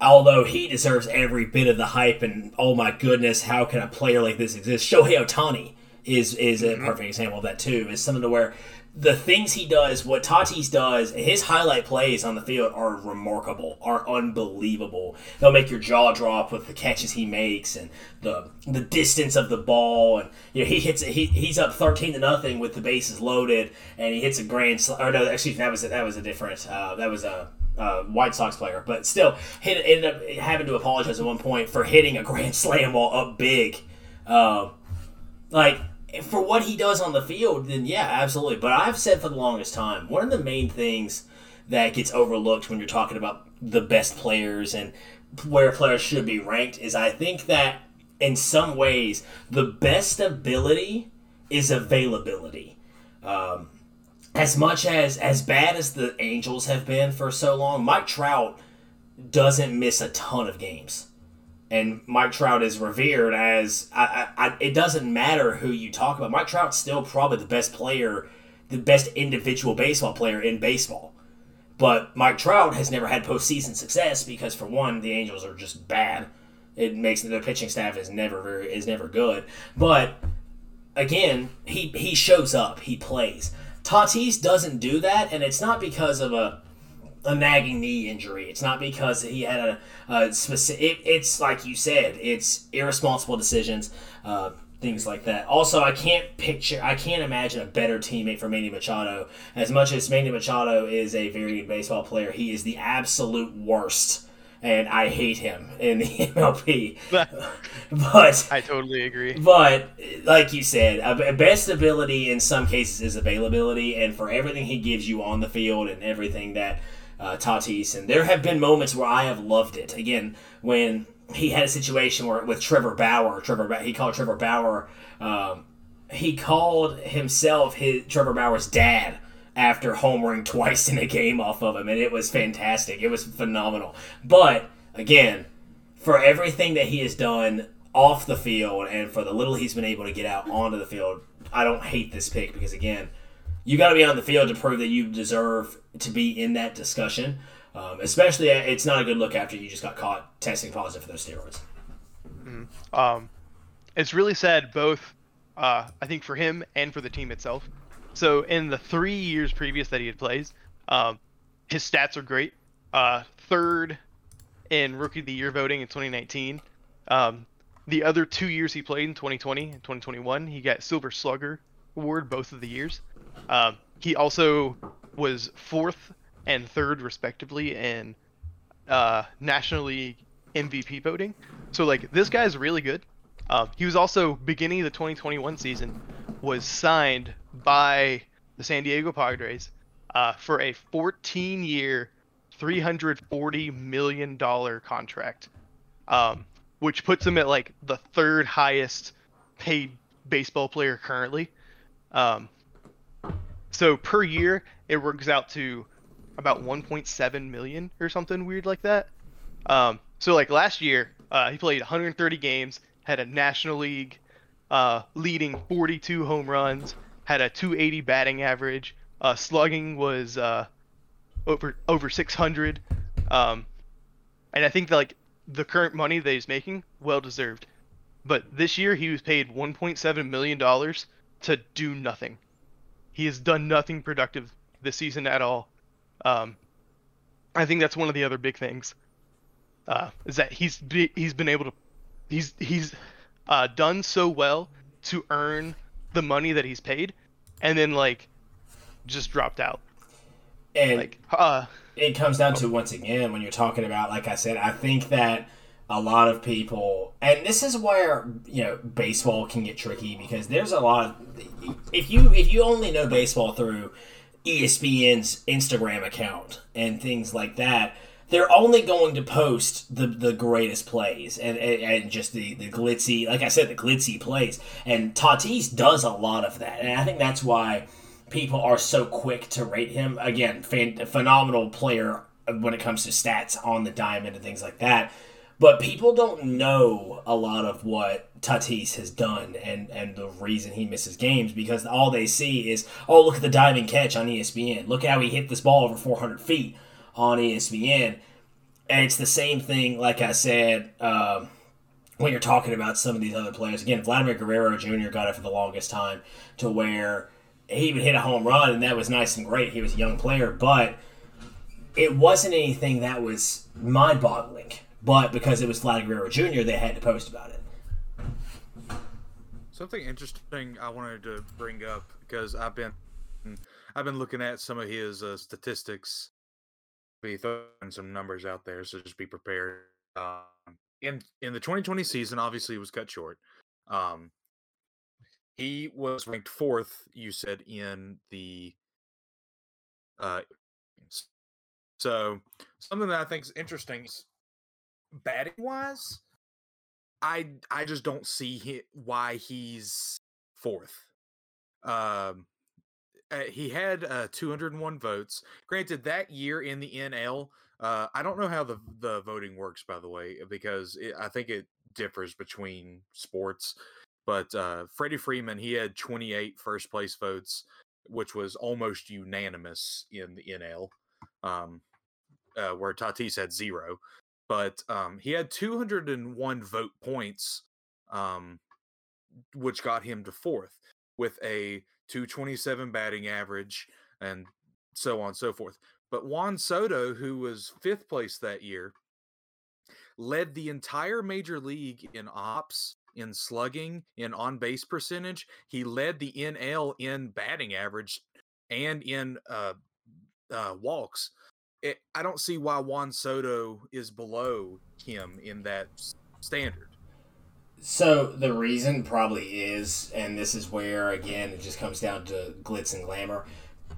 Although he deserves every bit of the hype, and oh my goodness, how can a player like this exist? Shohei Ohtani is is a perfect example of that too. Is something to where the things he does, what Tatis does, his highlight plays on the field are remarkable, are unbelievable. They'll make your jaw drop with the catches he makes and the the distance of the ball. And you know, he hits he, he's up thirteen to nothing with the bases loaded, and he hits a grand. slam. or no, excuse me, that was a, that was a different. Uh, that was a. Uh, White Sox player, but still hit, ended up having to apologize at one point for hitting a grand slam while up big. Uh, like for what he does on the field, then yeah, absolutely. But I've said for the longest time, one of the main things that gets overlooked when you're talking about the best players and where players should be ranked is I think that in some ways the best ability is availability. Um, as much as as bad as the Angels have been for so long, Mike Trout doesn't miss a ton of games and Mike Trout is revered as I, I, I, it doesn't matter who you talk about. Mike Trout's still probably the best player, the best individual baseball player in baseball. But Mike Trout has never had postseason success because, for one, the Angels are just bad. It makes their pitching staff is never very, is never good. But again, he he shows up, he plays. Tatis doesn't do that, and it's not because of a a nagging knee injury. It's not because he had a, a specific. It, it's like you said. It's irresponsible decisions, uh, things like that. Also, I can't picture. I can't imagine a better teammate for Manny Machado. As much as Manny Machado is a very good baseball player, he is the absolute worst. And I hate him in the MLB. but I totally agree. But like you said, best ability in some cases is availability, and for everything he gives you on the field and everything that uh, Tatis, and there have been moments where I have loved it. Again, when he had a situation where with Trevor Bauer, Trevor he called Trevor Bauer, um, he called himself his Trevor Bauer's dad after homering twice in a game off of him, and it was fantastic. It was phenomenal. But again, for everything that he has done off the field and for the little he's been able to get out onto the field, I don't hate this pick because again you got to be on the field to prove that you deserve to be in that discussion. Um, especially, uh, it's not a good look after you just got caught testing positive for those steroids. Mm-hmm. Um, it's really sad, both uh, I think for him and for the team itself. So in the three years previous that he had played, um, his stats are great. Uh, third in Rookie of the Year voting in 2019. Um, the other two years he played in 2020 and 2021, he got Silver Slugger award both of the years. Um, he also was fourth and third, respectively, in uh, National League MVP voting. So like this guy's really good. Uh, he was also beginning of the 2021 season was signed by the San Diego Padres uh, for a 14-year, 340 million dollar contract, um, which puts him at like the third highest paid baseball player currently. Um, so per year, it works out to about 1.7 million or something weird like that. Um, so like last year, uh, he played 130 games, had a National League uh, leading 42 home runs, had a 280 batting average. Uh, slugging was uh, over over 600, um, and I think that, like the current money that he's making, well deserved. But this year he was paid 1.7 million dollars to do nothing. He has done nothing productive this season at all. Um, I think that's one of the other big things. Uh, is that he's be, he's been able to he's he's uh, done so well to earn the money that he's paid, and then like just dropped out. And Like, uh, it comes down to once again when you're talking about like i said i think that a lot of people and this is where you know baseball can get tricky because there's a lot of if you if you only know baseball through espn's instagram account and things like that they're only going to post the the greatest plays and, and, and just the, the glitzy like i said the glitzy plays and tatis does a lot of that and i think that's why people are so quick to rate him. Again, fan, phenomenal player when it comes to stats on the diamond and things like that. But people don't know a lot of what Tatis has done and, and the reason he misses games because all they see is, oh, look at the diving catch on ESPN. Look how he hit this ball over 400 feet on ESPN. And it's the same thing, like I said, um, when you're talking about some of these other players. Again, Vladimir Guerrero Jr. got it for the longest time to where he even hit a home run, and that was nice and great. He was a young player, but it wasn't anything that was mind boggling. But because it was Vladimir Guerrero Jr., they had to post about it. Something interesting I wanted to bring up because I've been I've been looking at some of his uh, statistics. Be throwing some numbers out there, so just be prepared. Um, in in the 2020 season, obviously, it was cut short. Um, he was ranked fourth. You said in the uh, so something that I think is interesting is batting wise. I I just don't see he, why he's fourth. Um, uh, he had uh, 201 votes. Granted, that year in the NL, uh, I don't know how the the voting works, by the way, because it, I think it differs between sports. But uh, Freddie Freeman, he had 28 first place votes, which was almost unanimous in the NL, um, uh, where Tatis had zero but um, he had 201 vote points, um, which got him to fourth with a 227 batting average and so on and so forth. But Juan Soto, who was fifth place that year, led the entire major league in ops, in slugging, in on base percentage. He led the NL in batting average and in uh, uh, walks it, I don't see why Juan Soto is below him in that standard. So the reason probably is, and this is where again it just comes down to glitz and glamour.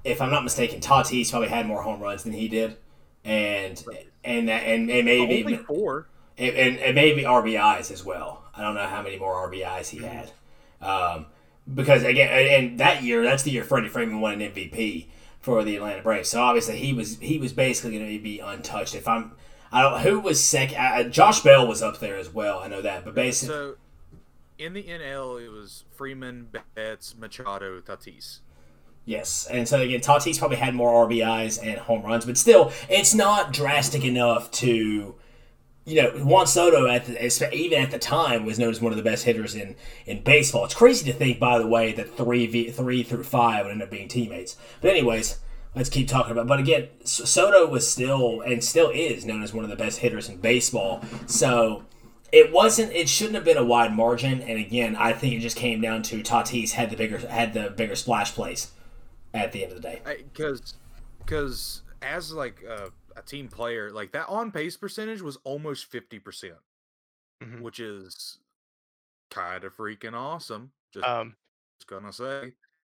If I'm not mistaken, Tatis probably had more home runs than he did, and and that and, and maybe Only four. and, and, and maybe RBIs as well. I don't know how many more RBIs he had, um, because again, and, and that year that's the year Freddie Freeman won an MVP for the Atlanta Braves. So obviously he was he was basically going to be untouched. If I'm, I don't who was second. Uh, Josh Bell was up there as well. I know that, but basically. So in the NL, it was Freeman, Betts, Machado, Tatis. Yes, and so again, Tatis probably had more RBIs and home runs, but still, it's not drastic enough to, you know, Juan Soto at the, even at the time was known as one of the best hitters in, in baseball. It's crazy to think, by the way, that three v, three through five would end up being teammates. But anyways, let's keep talking about. But again, Soto was still and still is known as one of the best hitters in baseball. So it wasn't. It shouldn't have been a wide margin. And again, I think it just came down to Tatis had the bigger had the bigger splash plays at the end of the day. Because because as like a, a team player, like that on base percentage was almost fifty percent, Mhm. which is kind of freaking awesome. Just, um, just gonna say.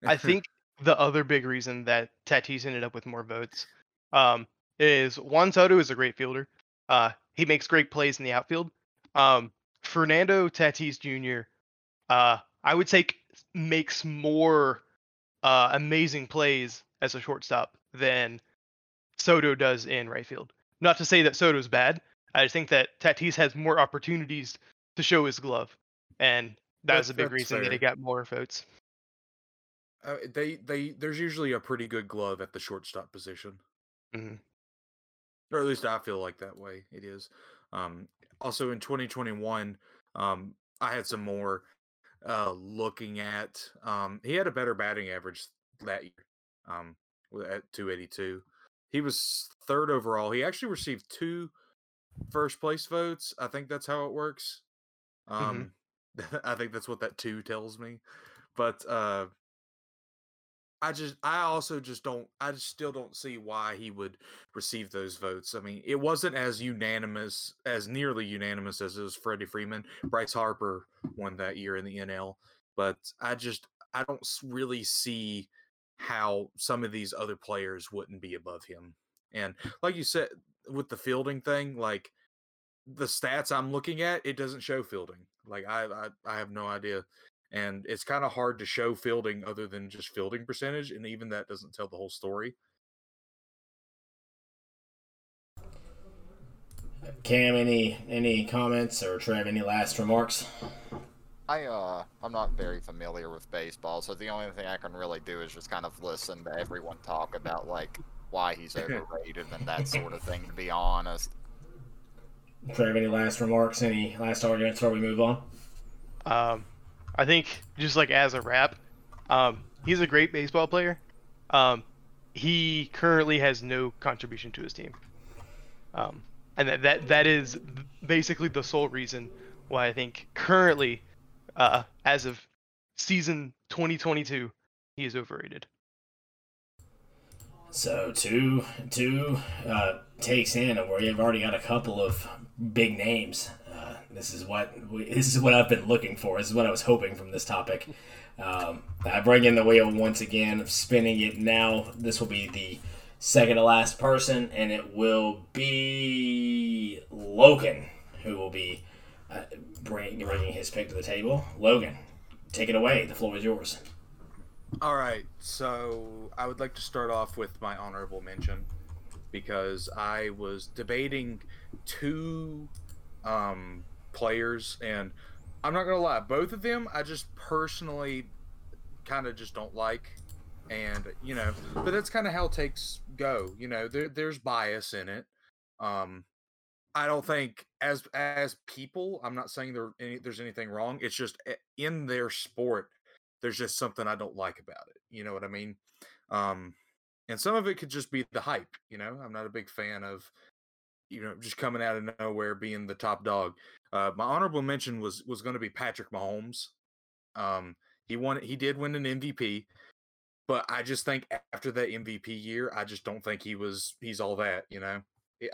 I think the other big reason that Tatis ended up with more votes um, is Juan Soto is a great fielder. Uh, he makes great plays in the outfield. Um, Fernando Tatis Jr. Uh, I would say makes more uh, amazing plays as a shortstop than Soto does in right field. Not to say that Soto's bad. I just think that Tatis has more opportunities to show his glove, and that was That's- a big reason that he got more votes. Uh, they they there's usually a pretty good glove at the shortstop position, Mhm. or at least I feel like that way. It is. Um, also in 2021, um, I had some more uh, looking at. Um, he had a better batting average that year, um, at 282. He was third overall. He actually received two first place votes. I think that's how it works. Um, I think that's what that two tells me. But uh I just I also just don't I just still don't see why he would receive those votes. I mean, it wasn't as unanimous as nearly unanimous as it was Freddie Freeman. Bryce Harper won that year in the NL, but I just I don't really see how some of these other players wouldn't be above him. And like you said with the fielding thing, like the stats I'm looking at, it doesn't show fielding. Like I I, I have no idea and it's kind of hard to show fielding other than just fielding percentage and even that doesn't tell the whole story cam any any comments or trev any last remarks I uh I'm not very familiar with baseball, so the only thing I can really do is just kind of listen to everyone talk about like why he's overrated and that sort of thing. To be honest, Trev, any last remarks? Any last arguments before we move on? Um, I think just like as a wrap, um, he's a great baseball player. Um, he currently has no contribution to his team. Um, and that, that that is basically the sole reason why I think currently, uh, as of season 2022, he is overrated. So two two uh, takes in, and we've already got a couple of big names Uh, this is what we, this is what I've been looking for. This is what I was hoping from this topic. Um, I bring in the wheel once again, spinning it now. This will be the second to last person, and it will be Logan who will be uh, bring, bringing his pick to the table. Logan, take it away. The floor is yours. All right, so I would like to start off with my honorable mention because I was debating two um, players, and I'm not gonna lie, both of them I just personally kind of just don't like, and you know, but that's kind of how takes go. You know, there, there's bias in it. Um, I don't think as as people, I'm not saying there any, there's anything wrong. It's just eh, in their sport, there's just something I don't like about it. You know what I mean? Um, and some of it could just be the hype. You know, I'm not a big fan of you know just coming out of nowhere being the top dog. Uh, my honorable mention was was going to be Patrick Mahomes. Um, he won. He did win an MVP, but I just think after that MVP year, I just don't think he was. He's all that. You know,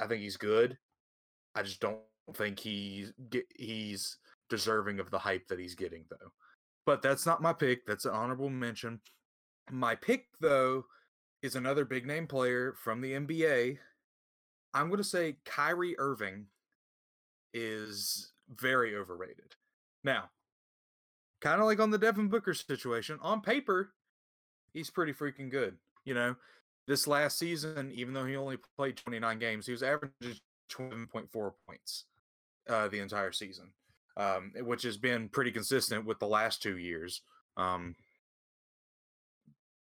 I think he's good. I just don't think he's he's deserving of the hype that he's getting though. But that's not my pick. That's an honorable mention. My pick though is another big name player from the NBA. I'm going to say Kyrie Irving is very overrated. Now, kind of like on the Devin Booker situation, on paper, he's pretty freaking good. You know, this last season, even though he only played 29 games, he was averaging 20.4 points uh, the entire season, um, which has been pretty consistent with the last two years. Um,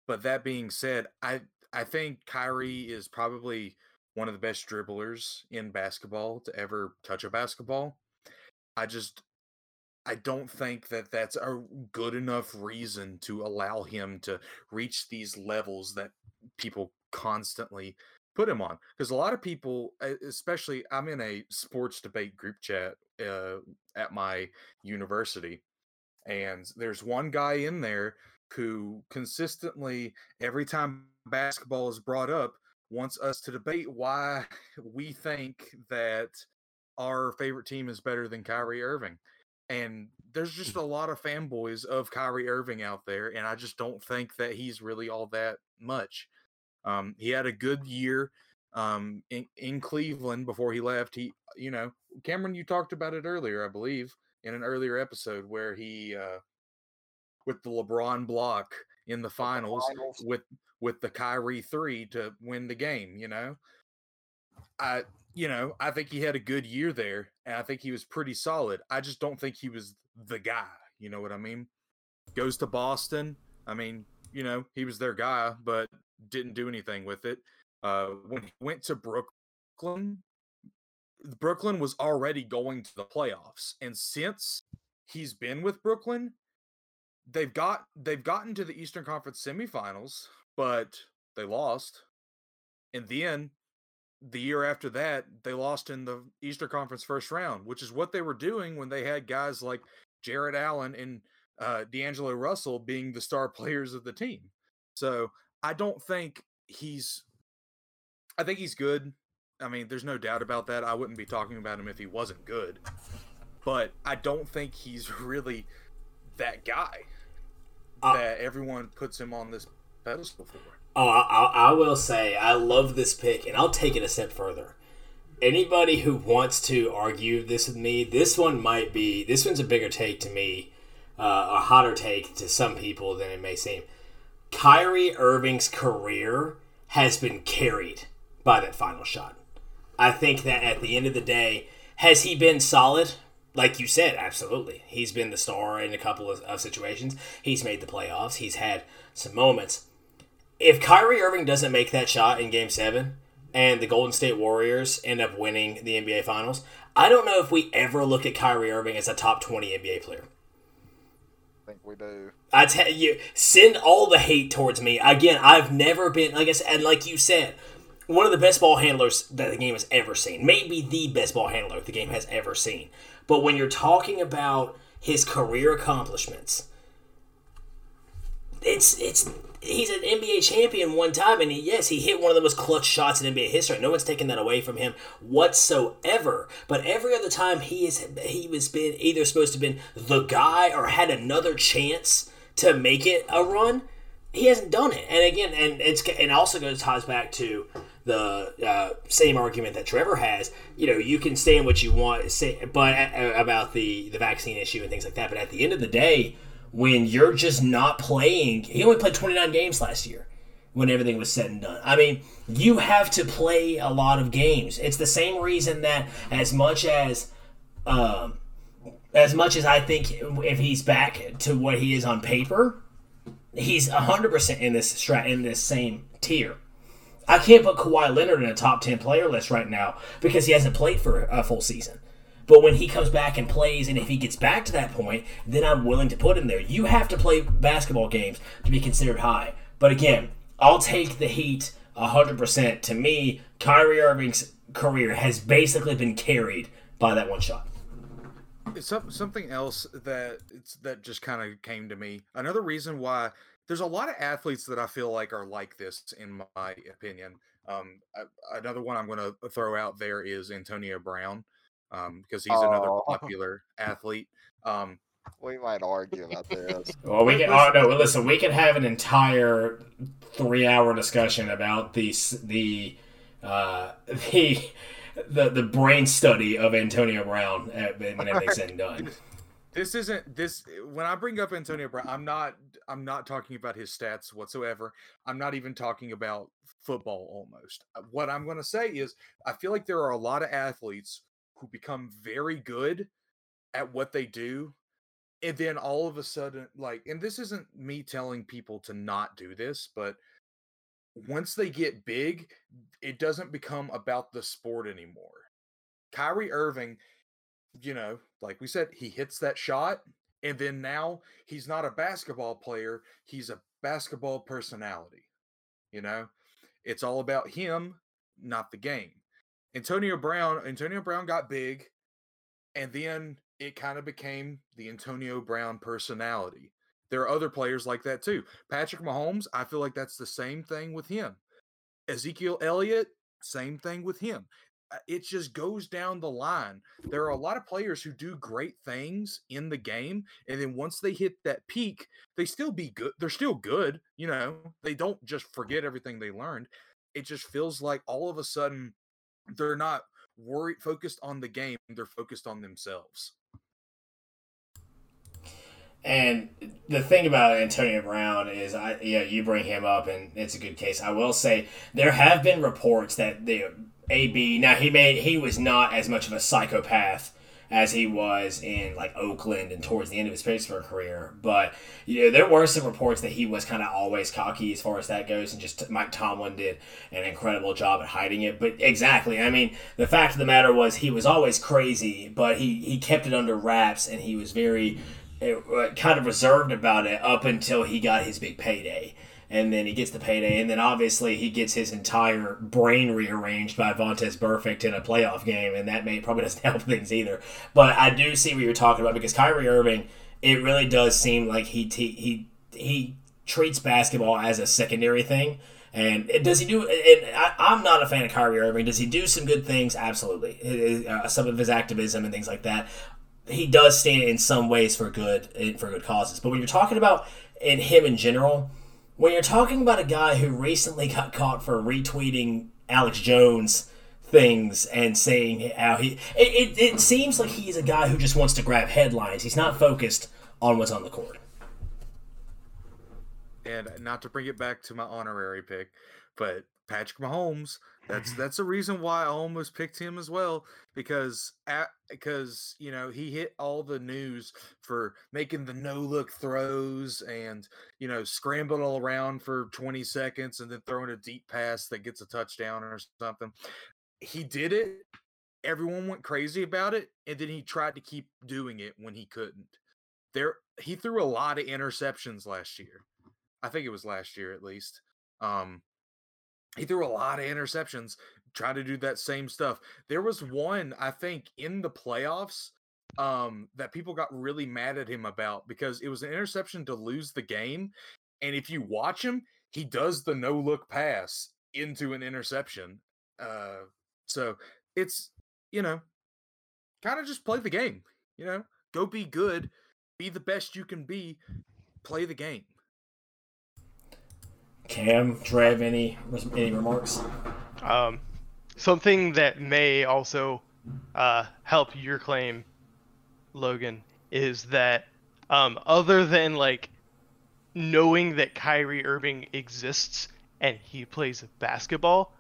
but that being said, I I think Kyrie is probably one of the best dribblers in basketball to ever touch a basketball. I just I don't think that that's a good enough reason to allow him to reach these levels that people constantly put him on because a lot of people especially I'm in a sports debate group chat uh, at my university and there's one guy in there who consistently every time basketball is brought up wants us to debate why we think that our favorite team is better than Kyrie Irving. And there's just a lot of fanboys of Kyrie Irving out there, and I just don't think that he's really all that much. Um, he had a good year um, in, in Cleveland before he left. He, you know, Cameron, you talked about it earlier, I believe, in an earlier episode where he, uh, with the LeBron block in the finals, the finals. with with the Kyrie three to win the game. You know, I you know I think he had a good year there, and I think he was pretty solid. I just don't think he was the guy. You know what I mean? Goes to Boston. I mean, you know, he was their guy, but didn't do anything with it. Uh, when he went to Brooklyn, Brooklyn was already going to the playoffs, and since he's been with Brooklyn, they've got they've gotten to the Eastern Conference semifinals, but they lost. And then the year after that, they lost in the Eastern Conference first round, which is what they were doing when they had guys like Jarrett Allen and uh, D'Angelo Russell being the star players of the team. So I don't think he's. I think he's good. I mean, there's no doubt about that. I wouldn't be talking about him if he wasn't good. But I don't think he's really that guy uh, that everyone puts him on this pedestal for. Oh, I, I will say I love this pick, and I'll take it a step further. Anybody who wants to argue this with me, this one might be. This one's a bigger take to me, uh, a hotter take to some people than it may seem. Kyrie Irving's career has been carried by that final shot. I think that at the end of the day, has he been solid? Like you said, absolutely. He's been the star in a couple of, of situations. He's made the playoffs. He's had some moments. If Kyrie Irving doesn't make that shot in game seven and the Golden State Warriors end up winning the NBA Finals, I don't know if we ever look at Kyrie Irving as a top 20 NBA player. Think we do. I tell you, send all the hate towards me. Again, I've never been, like I said, and like you said, one of the best ball handlers that the game has ever seen. Maybe the best ball handler the game has ever seen. But when you're talking about his career accomplishments, it's it's he's an NBA champion one time, and he, yes, he hit one of the most clutch shots in NBA history. No one's taken that away from him whatsoever. But every other time he is he was been either supposed to have been the guy or had another chance to make it a run, he hasn't done it. And again, and it's and also goes ties back to the uh, same argument that Trevor has. You know, you can stand what you want, say, but uh, about the the vaccine issue and things like that. But at the end of the day, when you're just not playing, he only played 29 games last year. When everything was said and done, I mean, you have to play a lot of games. It's the same reason that as much as, um, as much as I think if he's back to what he is on paper, he's 100% in this strat in this same tier. I can't put Kawhi Leonard in a top 10 player list right now because he hasn't played for a full season. But when he comes back and plays, and if he gets back to that point, then I'm willing to put him there. You have to play basketball games to be considered high. But again, I'll take the Heat 100%. To me, Kyrie Irving's career has basically been carried by that one shot. something else that that just kind of came to me. Another reason why there's a lot of athletes that I feel like are like this, in my opinion. Um, I, another one I'm going to throw out there is Antonio Brown, um, because he's oh. another popular athlete. Um, we might argue about this. well, we can. Oh no! Listen, we can have an entire three-hour discussion about the the uh, the the the brain study of Antonio Brown when everything's said and done. This isn't this when I bring up Antonio Brown, I'm not I'm not talking about his stats whatsoever. I'm not even talking about football almost. Uh, what I'm going to say is I feel like there are a lot of athletes who become very good at what they do and then all of a sudden like and this isn't me telling people to not do this, but once they get big, it doesn't become about the sport anymore. Kyrie Irving, you know, like we said, he hits that shot and then now he's not a basketball player, he's a basketball personality. You know, it's all about him, not the game. Antonio Brown, Antonio Brown got big, and then it kind of became the Antonio Brown personality. There are other players like that too. Patrick Mahomes, I feel like that's the same thing with him. Ezekiel Elliott, same thing with him. Uh, it just goes down the line. There are a lot of players who do great things in the game, and then once they hit that peak, they still be good. They're still good, you know. They don't just forget everything they learned. It just feels like all of a sudden they're not worried focused on the game, they're focused on themselves. And the thing about Antonio Brown is, I yeah, you bring him up, and it's a good case. I will say there have been reports that the AB. Now he made he was not as much of a psychopath as he was in like Oakland and towards the end of his Pittsburgh career. But you know, there were some reports that he was kind of always cocky as far as that goes, and just Mike Tomlin did an incredible job at hiding it. But exactly, I mean, the fact of the matter was he was always crazy, but he he kept it under wraps, and he was very uh, kind of reserved about it up until he got his big payday and then he gets the payday, and then obviously he gets his entire brain rearranged by Vontaze Burfict in a playoff game, and that may probably doesn't help things either. But I do see what you're talking about because Kyrie Irving, it really does seem like he he he, he treats basketball as a secondary thing. And does he do? And I, am not a fan of Kyrie Irving. Does he do some good things? Absolutely. Uh, some of his activism and things like that. He does stand in some ways for good for good causes. But when you're talking about in him in general, when you're talking about a guy who recently got caught for retweeting Alex Jones things and saying how he it, it, it seems like he's a guy who just wants to grab headlines. He's not focused on what's on the court. And not to bring it back to my honorary pick, but Patrick Mahomes. That's that's the reason why I almost picked him as well because at, because you know he hit all the news for making the no look throws and you know scrambling all around for 20 seconds and then throwing a deep pass that gets a touchdown or something. He did it. Everyone went crazy about it, and then he tried to keep doing it when he couldn't. There, he threw a lot of interceptions last year. I think it was last year at least. Um, he threw a lot of interceptions trying to do that same stuff. There was one, I think, in the playoffs um, that people got really mad at him about because it was an interception to lose the game. And if you watch him, he does the no look pass into an interception. Uh, so it's, you know, kind of just play the game, you know, go be good, be the best you can be, play the game. Cam, Trev, any any remarks? Um, something that may also uh, help your claim, Logan, is that um, other than like knowing that Kyrie Irving exists and he plays basketball,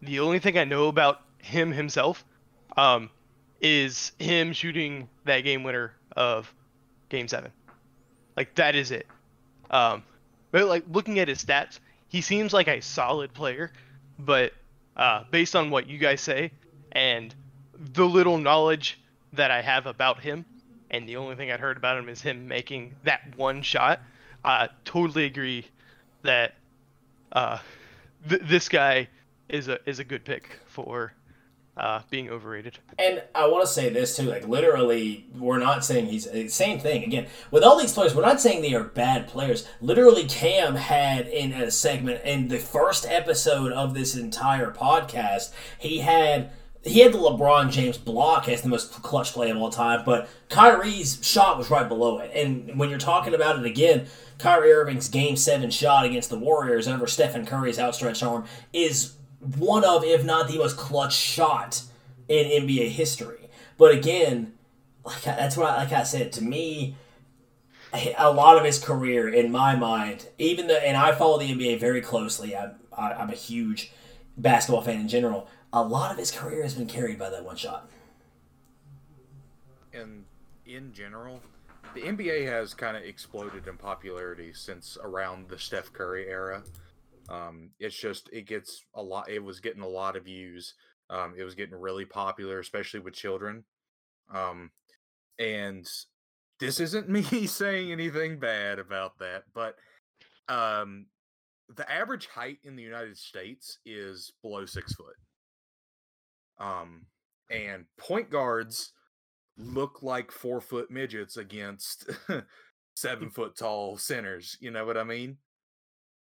the only thing I know about him himself um, is him shooting that game winner of Game Seven. Like that is it. Um, but like looking at his stats, he seems like a solid player, but uh, based on what you guys say and the little knowledge that I have about him, and the only thing I'd heard about him is him making that one shot, I totally agree that uh, th- this guy is a is a good pick for uh, being overrated. And I want to say this too, like literally, we're not saying he's uh, same thing. Again, with all these players, we're not saying they are bad players. Literally, Cam had in a segment in the first episode of this entire podcast, he had he had the LeBron James block as the most clutch play of all time, but Kyrie's shot was right below it. And when you're talking about it again, Kyrie Irving's game seven shot against the Warriors over Stephen Curry's outstretched arm is one of, if not the most clutch shot in NBA history. But again, like that's what I, like I said to me, a lot of his career in my mind, even the and I follow the NBA very closely. I'm I, i am a huge basketball fan in general. A lot of his career has been carried by that one shot. And in general, the NBA has kind of exploded in popularity since around the Steph Curry era. Um, it's just it gets a lot. It was getting a lot of views. Um, it was getting really popular, especially with children. Um, and this isn't me saying anything bad about that, but um, the average height in the United States is below six foot. Um, and point guards look like four foot midgets against seven foot tall centers. You know what I mean?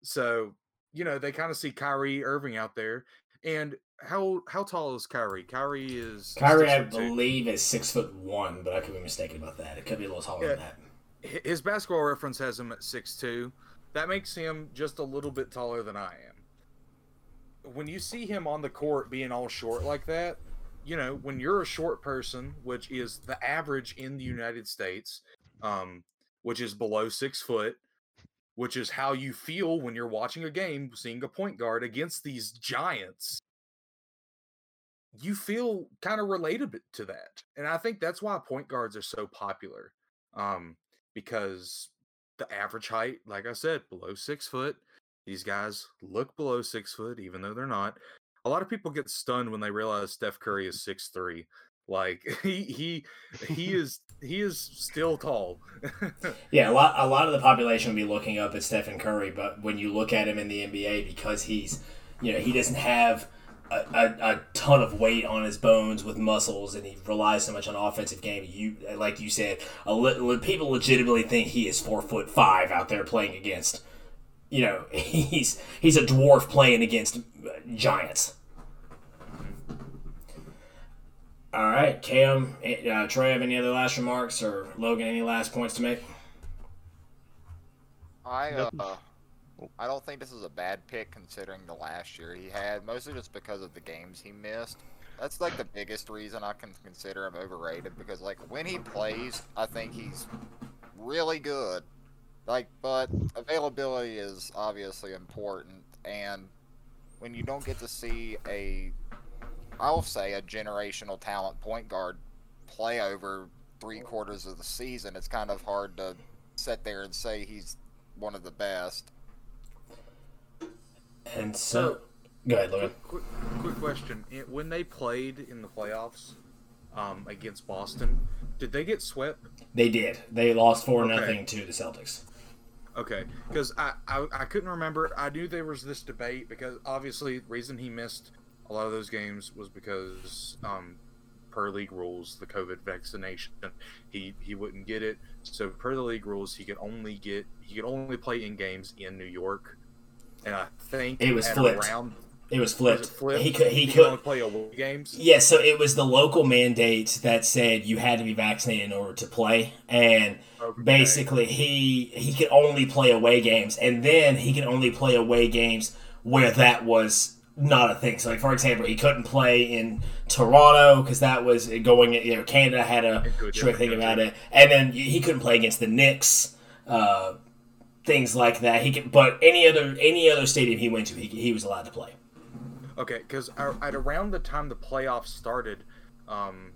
So you know, they kind of see Kyrie Irving out there. And how how tall is Kyrie? Kyrie is Kyrie, I believe, is six foot one, but I could be mistaken about that. It could be a little taller yeah. than that. His basketball reference has him at six two. That makes him just a little bit taller than I am. When you see him on the court being all short like that, you know, when you're a short person, which is the average in the United States, um, which is below six foot, which is how you feel when you're watching a game, seeing a point guard against these giants. You feel kind of related to that. And I think that's why point guards are so popular. Um, because the average height, like I said, below six foot. These guys look below six foot, even though they're not. A lot of people get stunned when they realize Steph Curry is six three. Like he he he is he is still tall. yeah, a lot a lot of the population will be looking up at Stephen Curry, but when you look at him in the NBA, because he's you know he doesn't have a, a, a, ton of weight on his bones with muscles, and he relies so much on offensive game. You like you said, le- people legitimately think he is four foot five out there playing against. You know, he's he's a dwarf playing against giants. All right, Cam, uh, Troy, have any other last remarks, or Logan, any last points to make? I uh, I don't think this is a bad pick considering the last year he had, mostly just because of the games he missed. That's like the biggest reason I can consider him overrated because like when he plays, I think he's really good. Like, but availability is obviously important, and when you don't get to see a I'll say a generational talent point guard play over three quarters of the season, it's kind of hard to sit there and say he's one of the best. And so, go ahead, Logan. Quick, quick question: When they played in the playoffs um, against Boston, did they get swept? They did. They lost four okay. nothing to the Celtics. Okay, because I, I I couldn't remember. I knew there was this debate because obviously the reason he missed a lot of those games was because um, per league rules, the COVID vaccination, he he wouldn't get it. So per the league rules, he could only get he could only play in games in New York. And I think it was flipped. Around, it was flipped. Was flipped. He could he, he could play away games. Yeah, so it was the local mandate that said you had to be vaccinated in order to play, and okay. basically he he could only play away games, and then he could only play away games where that was not a thing. So, like for example, he couldn't play in Toronto because that was going. You know, Canada had a strict thing about it, and then he couldn't play against the Knicks. Uh, things like that. He could, but any other any other stadium he went to, he, he was allowed to play. Okay, because at around the time the playoffs started, um,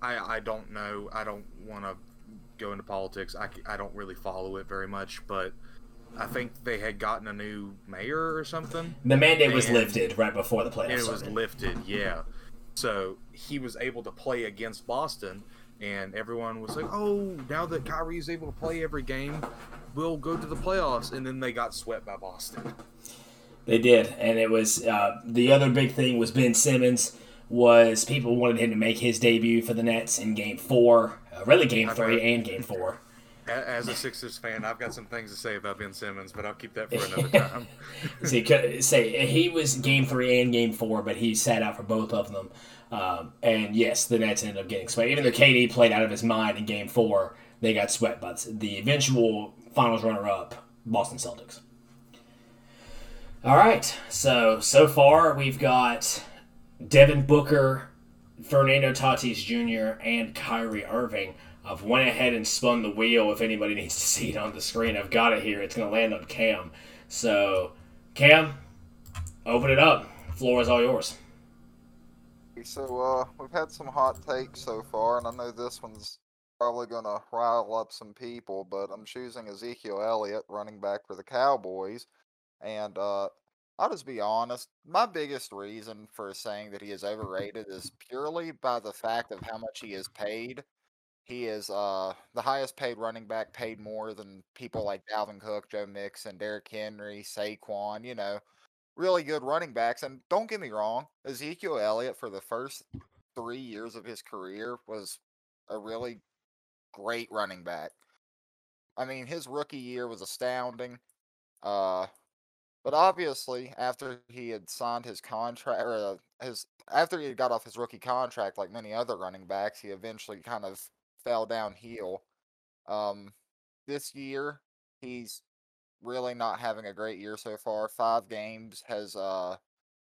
I I don't know. I don't want to go into politics. I, I don't really follow it very much, but I think they had gotten a new mayor or something. The mandate was lifted right before the playoffs. It was lifted, yeah. So he was able to play against Boston, and everyone was like, "Oh, now that Kyrie is able to play every game, we'll go to the playoffs." And then they got swept by Boston. They did, and it was uh, the other big thing was Ben Simmons was people wanted him to make his debut for the Nets in Game Four, uh, really Game Three and Game Four as a Sixers fan, I've got some things to say about Ben Simmons, but I'll keep that for another time. See, say he was game three and game four, but he sat out for both of them. Um, and yes, the Nets ended up getting swept. Even though KD played out of his mind in game four, they got swept by the eventual finals runner up, Boston Celtics. All right, so so far we've got Devin Booker, Fernando Tatis Jr., and Kyrie Irving. I've went ahead and spun the wheel. If anybody needs to see it on the screen, I've got it here. It's going to land on Cam. So, Cam, open it up. Floor is all yours. So, uh, we've had some hot takes so far, and I know this one's probably going to rile up some people, but I'm choosing Ezekiel Elliott, running back for the Cowboys. And uh, I'll just be honest, my biggest reason for saying that he is overrated is purely by the fact of how much he is paid he is uh, the highest paid running back, paid more than people like Dalvin Cook, Joe Mixon, Derrick Henry, Saquon, you know, really good running backs. And don't get me wrong, Ezekiel Elliott for the first three years of his career was a really great running back. I mean, his rookie year was astounding. Uh, but obviously, after he had signed his contract, or uh, his after he got off his rookie contract, like many other running backs, he eventually kind of fell downhill. Um, this year, he's really not having a great year so far. Five games has uh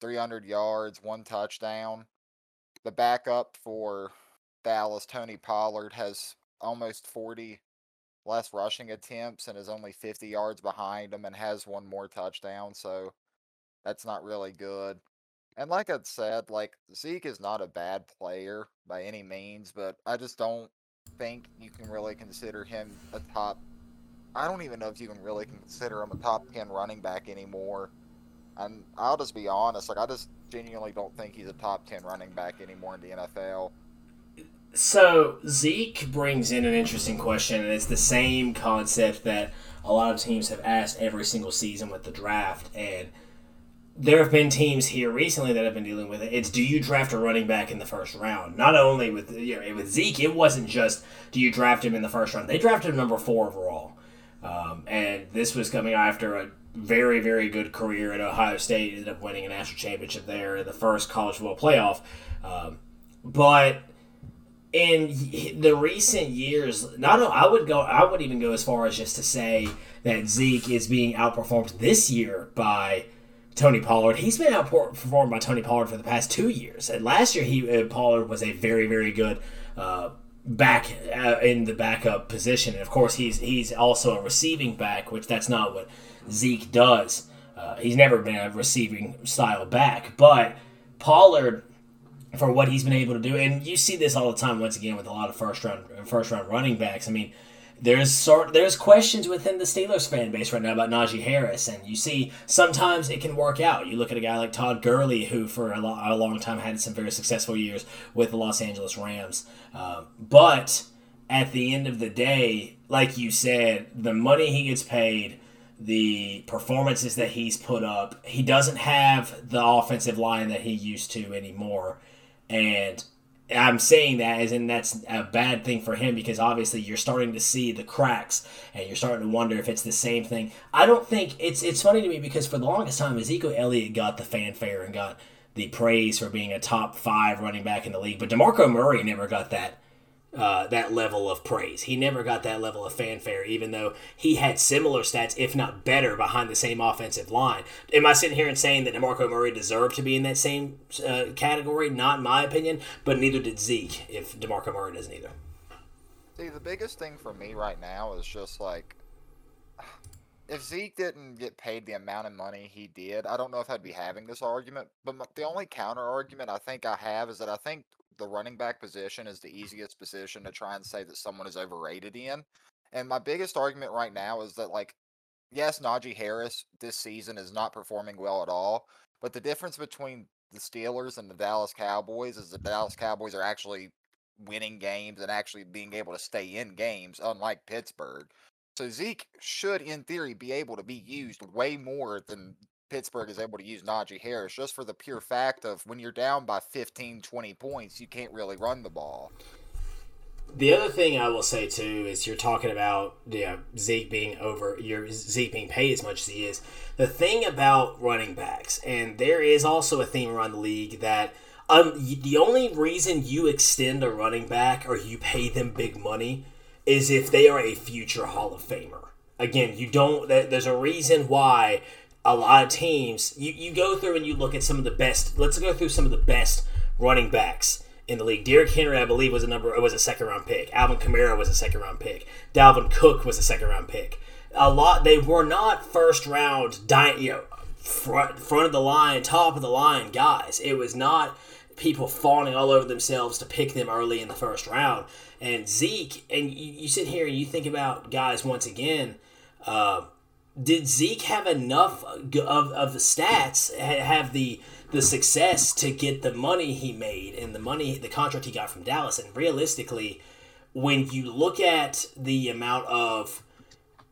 300 yards, one touchdown. The backup for Dallas, Tony Pollard, has almost 40 less rushing attempts and is only 50 yards behind him and has one more touchdown. So that's not really good. And like I said, like Zeke is not a bad player by any means, but I just don't think you can really consider him a top. I don't even know if you can really consider him a top ten running back anymore. And I'll just be honest, like I just genuinely don't think he's a top ten running back anymore in the NFL. So Zeke brings in an interesting question, and it's the same concept that a lot of teams have asked every single season with the draft. And there have been teams here recently that have been dealing with it. It's do you draft a running back in the first round? Not only with you know, with Zeke, it wasn't just do you draft him in the first round. They drafted him number four overall, um, and this was coming after a very very good career at Ohio State. Ended up winning a national championship there in the first college football playoff, um, but in the recent years, not I would go. I would even go as far as just to say that Zeke is being outperformed this year by Tony Pollard. He's been outperformed by Tony Pollard for the past two years. And last year, he uh, Pollard was a very very good. Uh, back uh, in the backup position, and of course he's he's also a receiving back, which that's not what Zeke does. Uh, he's never been a receiving style back, but Pollard for what he's been able to do. And you see this all the time once again with a lot of first round first round running backs. I mean, there's sort there's questions within the Steelers fan base right now about Najee Harris, and you see sometimes it can work out. You look at a guy like Todd Gurley, who for a, lo- a long time had some very successful years with the Los Angeles Rams, um, but at the end of the day, like you said, the money he gets paid the performances that he's put up. He doesn't have the offensive line that he used to anymore. And I'm saying that as in that's a bad thing for him because obviously you're starting to see the cracks and you're starting to wonder if it's the same thing. I don't think it's it's funny to me because for the longest time Ezekiel Elliott got the fanfare and got the praise for being a top five running back in the league, but DeMarco Murray never got that uh, that level of praise. He never got that level of fanfare, even though he had similar stats, if not better, behind the same offensive line. Am I sitting here and saying that DeMarco Murray deserved to be in that same uh, category? Not in my opinion, but neither did Zeke, if DeMarco Murray doesn't either. See, the biggest thing for me right now is just like, if Zeke didn't get paid the amount of money he did, I don't know if I'd be having this argument. But the only counter argument I think I have is that I think the running back position is the easiest position to try and say that someone is overrated in. And my biggest argument right now is that, like, yes, Najee Harris this season is not performing well at all, but the difference between the Steelers and the Dallas Cowboys is the Dallas Cowboys are actually winning games and actually being able to stay in games, unlike Pittsburgh. So Zeke should, in theory, be able to be used way more than Pittsburgh is able to use Najee Harris just for the pure fact of when you're down by 15, 20 points, you can't really run the ball. The other thing I will say too is you're talking about you know, Zeke being over, your Zeke being paid as much as he is. The thing about running backs, and there is also a theme around the league that um, the only reason you extend a running back or you pay them big money is if they are a future Hall of Famer. Again, you don't. There's a reason why a lot of teams, you, you go through and you look at some of the best. Let's go through some of the best running backs in the league. Derrick Henry, I believe, was a number it was a second round pick. Alvin Kamara was a second round pick. Dalvin Cook was a second round pick. A lot they were not first round, you know, front front of the line, top of the line guys. It was not people fawning all over themselves to pick them early in the first round. And Zeke, and you, you sit here and you think about guys once again. Uh, did Zeke have enough of, of the stats, have the the success to get the money he made and the money, the contract he got from Dallas? And realistically, when you look at the amount of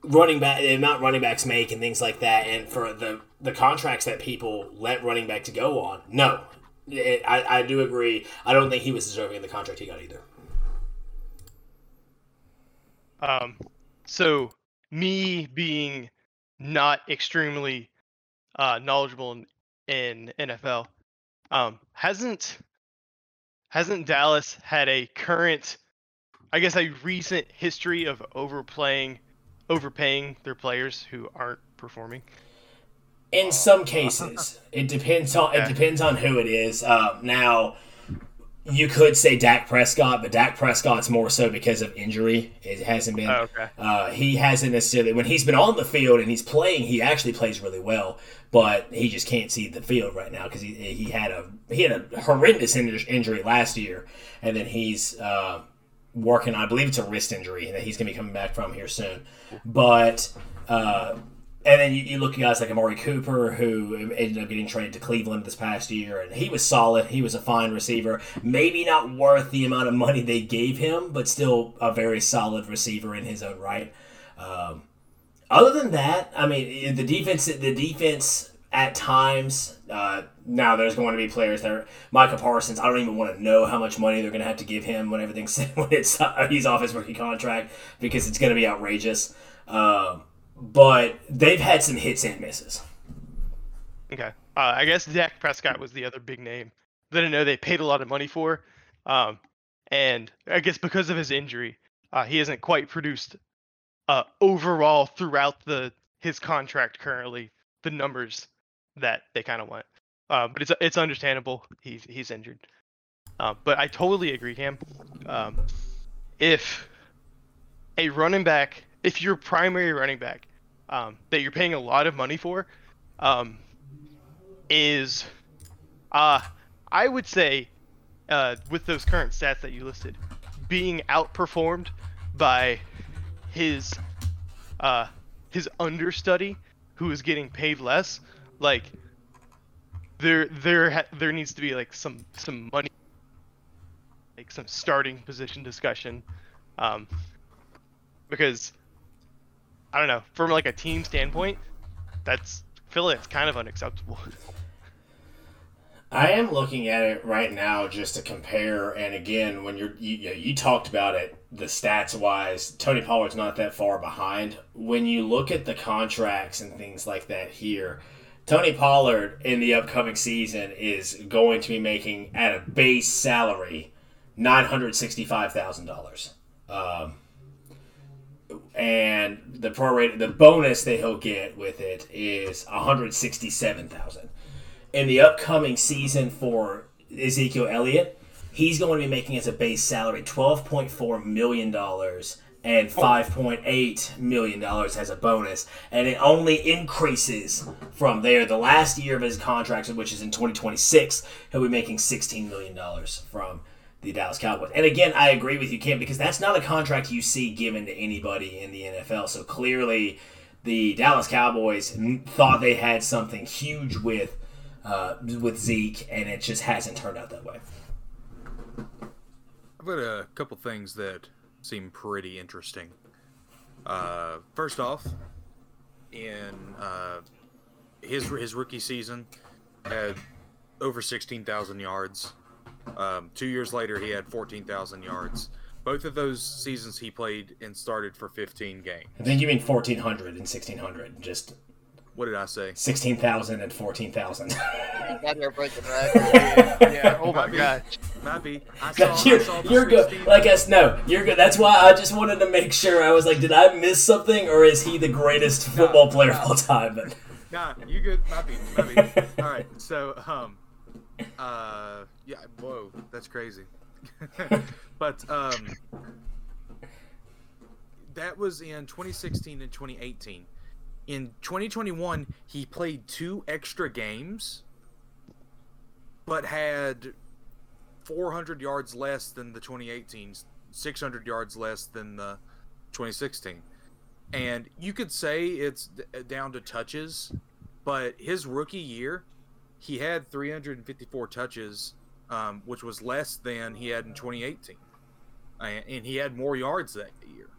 running back, the amount running backs make and things like that, and for the the contracts that people let running back to go on, no, it, I, I do agree. I don't think he was deserving of the contract he got either. Um, so me being not extremely uh, knowledgeable in, in NFL. Um, hasn't hasn't Dallas had a current, I guess, a recent history of overplaying, overpaying their players who aren't performing? In some cases, it depends on it depends on who it is. Uh, now, you could say Dak Prescott, but Dak Prescott's more so because of injury. It hasn't been. Oh, okay. Uh, he hasn't necessarily when he's been on the field and he's playing. He actually plays really well, but he just can't see the field right now because he, he had a he had a horrendous injury last year, and then he's uh, working. I believe it's a wrist injury that he's going to be coming back from here soon. But uh, and then you, you look at guys like Amari Cooper, who ended up getting traded to Cleveland this past year, and he was solid. He was a fine receiver. Maybe not worth the amount of money they gave him, but still a very solid receiver in his own right. Um, other than that, I mean, the defense, the defense at times. Uh, now there's going to be players that are Micah Parsons. I don't even want to know how much money they're going to have to give him when everything's when it's uh, he's off his rookie contract because it's going to be outrageous. Um, but they've had some hits and misses. Okay. Uh, I guess Dak Prescott was the other big name that I know they paid a lot of money for. Um, and I guess because of his injury, uh, he hasn't quite produced uh, overall throughout the his contract currently the numbers that they kind of want. Uh, but it's it's understandable. He's he's injured. Uh, but I totally agree, Cam. Um, if a running back, if your primary running back um, that you're paying a lot of money for, um, is, uh, I would say, uh, with those current stats that you listed, being outperformed by his, uh, his understudy, who is getting paid less, like there there ha- there needs to be like some some money, like some starting position discussion, um, because I don't know. From like a team standpoint, that's feel it's kind of unacceptable. I am looking at it right now just to compare, and again, when you're you, you talked about it, the stats wise, Tony Pollard's not that far behind. When you look at the contracts and things like that here, Tony Pollard in the upcoming season is going to be making at a base salary nine hundred sixty-five thousand um, dollars and the prorate the bonus that he'll get with it is 167,000. In the upcoming season for Ezekiel Elliott, he's going to be making as a base salary 12.4 million dollars and 5.8 million dollars as a bonus. And it only increases from there. The last year of his contract which is in 2026 he'll be making 16 million dollars from the Dallas Cowboys. And again, I agree with you, Kim, because that's not a contract you see given to anybody in the NFL. So clearly, the Dallas Cowboys thought they had something huge with uh, with Zeke, and it just hasn't turned out that way. I've got a couple things that seem pretty interesting. Uh, first off, in uh, his his rookie season, had over sixteen thousand yards um, two years later, he had 14,000 yards. Both of those seasons he played and started for 15 games. I think you mean 1,400 and 1,600. Just what did I say? 16,000 and 14,000. you're breaking records. yeah. Oh my god. Might be. I saw, you're, I saw you're good. Like us, no, you're good. That's why I just wanted to make sure. I was like, did I miss something, or is he the greatest football player of all time? Nah, you good. Might be. Might be. all right. So, um, uh, yeah. Whoa, that's crazy. but um, that was in 2016 and 2018. In 2021, he played two extra games, but had 400 yards less than the 2018, 600 yards less than the 2016. And you could say it's down to touches, but his rookie year, he had 354 touches, um, which was less than he had in 2018, and he had more yards that year.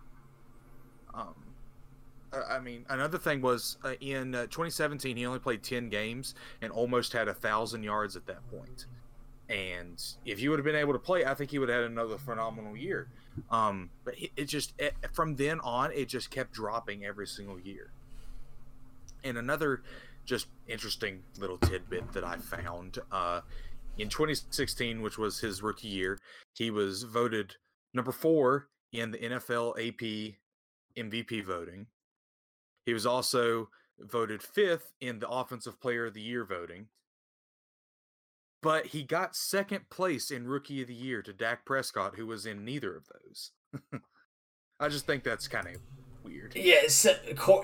Um, I mean, another thing was uh, in uh, 2017 he only played 10 games and almost had a thousand yards at that point. And if he would have been able to play, I think he would have had another phenomenal year. Um, but it, it just it, from then on, it just kept dropping every single year. And another just interesting little tidbit that I found. Uh, in 2016, which was his rookie year, he was voted number four in the NFL AP MVP voting. He was also voted fifth in the Offensive Player of the Year voting. But he got second place in Rookie of the Year to Dak Prescott, who was in neither of those. I just think that's kind of weird. Yeah,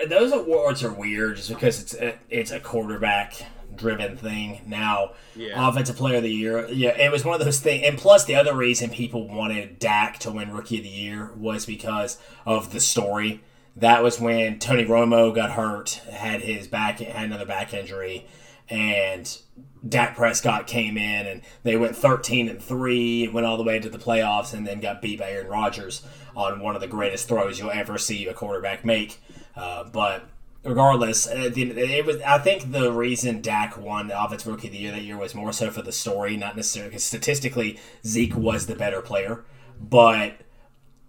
those awards are weird just because it's a, it's a quarterback driven thing. Now, yeah. offensive player of the year, yeah, it was one of those things. And plus, the other reason people wanted Dak to win rookie of the year was because of the story that was when Tony Romo got hurt, had his back, had another back injury, and Dak Prescott came in and they went 13 and 3, went all the way to the playoffs, and then got beat by Aaron Rodgers on one of the greatest throws you'll ever see a quarterback make. Uh, but regardless, it was. I think the reason Dak won the Offensive Rookie of the Year that year was more so for the story, not necessarily because statistically Zeke was the better player. But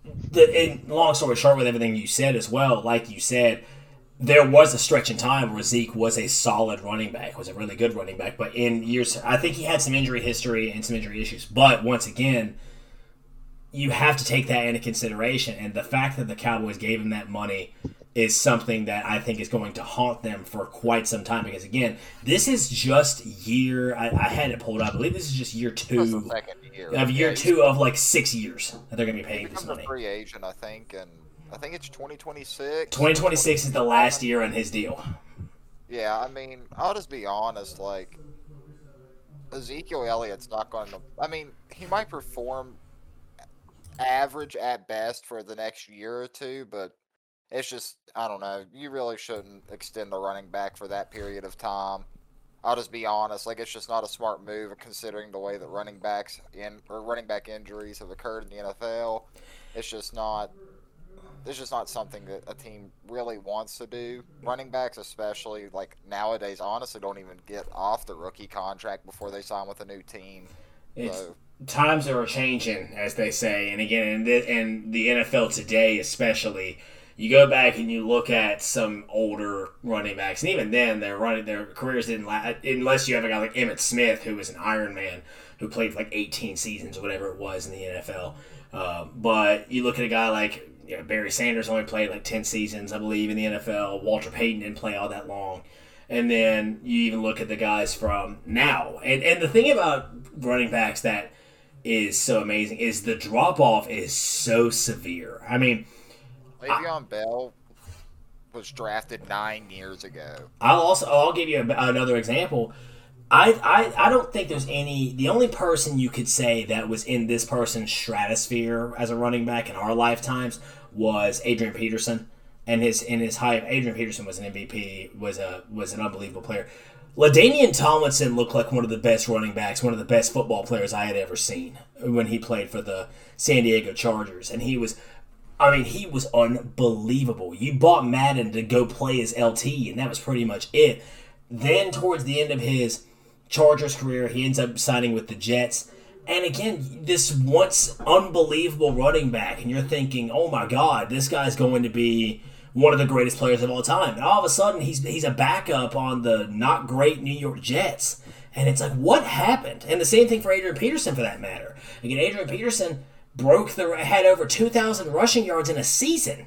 the long story short, with everything you said as well, like you said, there was a stretch in time where Zeke was a solid running back, was a really good running back. But in years, I think he had some injury history and some injury issues. But once again, you have to take that into consideration. And the fact that the Cowboys gave him that money is something that I think is going to haunt them for quite some time. Because again, this is just year. I, I had it pulled up. I believe this is just year two year. of year yeah, two of like six years that they're going to be paying this money. Free agent, I think, and I think it's 2026. 2026 is the last year on his deal. Yeah, I mean, I'll just be honest. Like, Ezekiel Elliott's not going to. I mean, he might perform average at best for the next year or two, but it's just I don't know. You really shouldn't extend the running back for that period of time. I'll just be honest. Like, it's just not a smart move considering the way that running backs in or running back injuries have occurred in the NFL. It's just not it's just not something that a team really wants to do. Running backs, especially like nowadays, honestly, don't even get off the rookie contract before they sign with a new team. It's, so. Times are changing, as they say, and again, in the, the NFL today, especially, you go back and you look at some older running backs, and even then, their running their careers didn't last unless you have a guy like Emmitt Smith, who was an Iron Man, who played like 18 seasons, whatever it was in the NFL. Uh, but you look at a guy like you know, Barry Sanders only played like 10 seasons, I believe, in the NFL. Walter Payton didn't play all that long. And then you even look at the guys from now. And, and the thing about running backs that is so amazing is the drop off is so severe. I mean, Le'Veon Bell was drafted nine years ago. I'll also I'll give you a, another example. I, I I don't think there's any. The only person you could say that was in this person's stratosphere as a running back in our lifetimes was Adrian Peterson, and his in his high. Adrian Peterson was an MVP. was a was an unbelievable player. LaDainian Tomlinson looked like one of the best running backs, one of the best football players I had ever seen when he played for the San Diego Chargers, and he was. I mean, he was unbelievable. You bought Madden to go play as LT, and that was pretty much it. Then, towards the end of his Chargers career. He ends up signing with the Jets. And again, this once unbelievable running back, and you're thinking, oh my God, this guy's going to be one of the greatest players of all time. And all of a sudden, he's, he's a backup on the not great New York Jets. And it's like, what happened? And the same thing for Adrian Peterson, for that matter. Again, Adrian Peterson broke the had over 2,000 rushing yards in a season.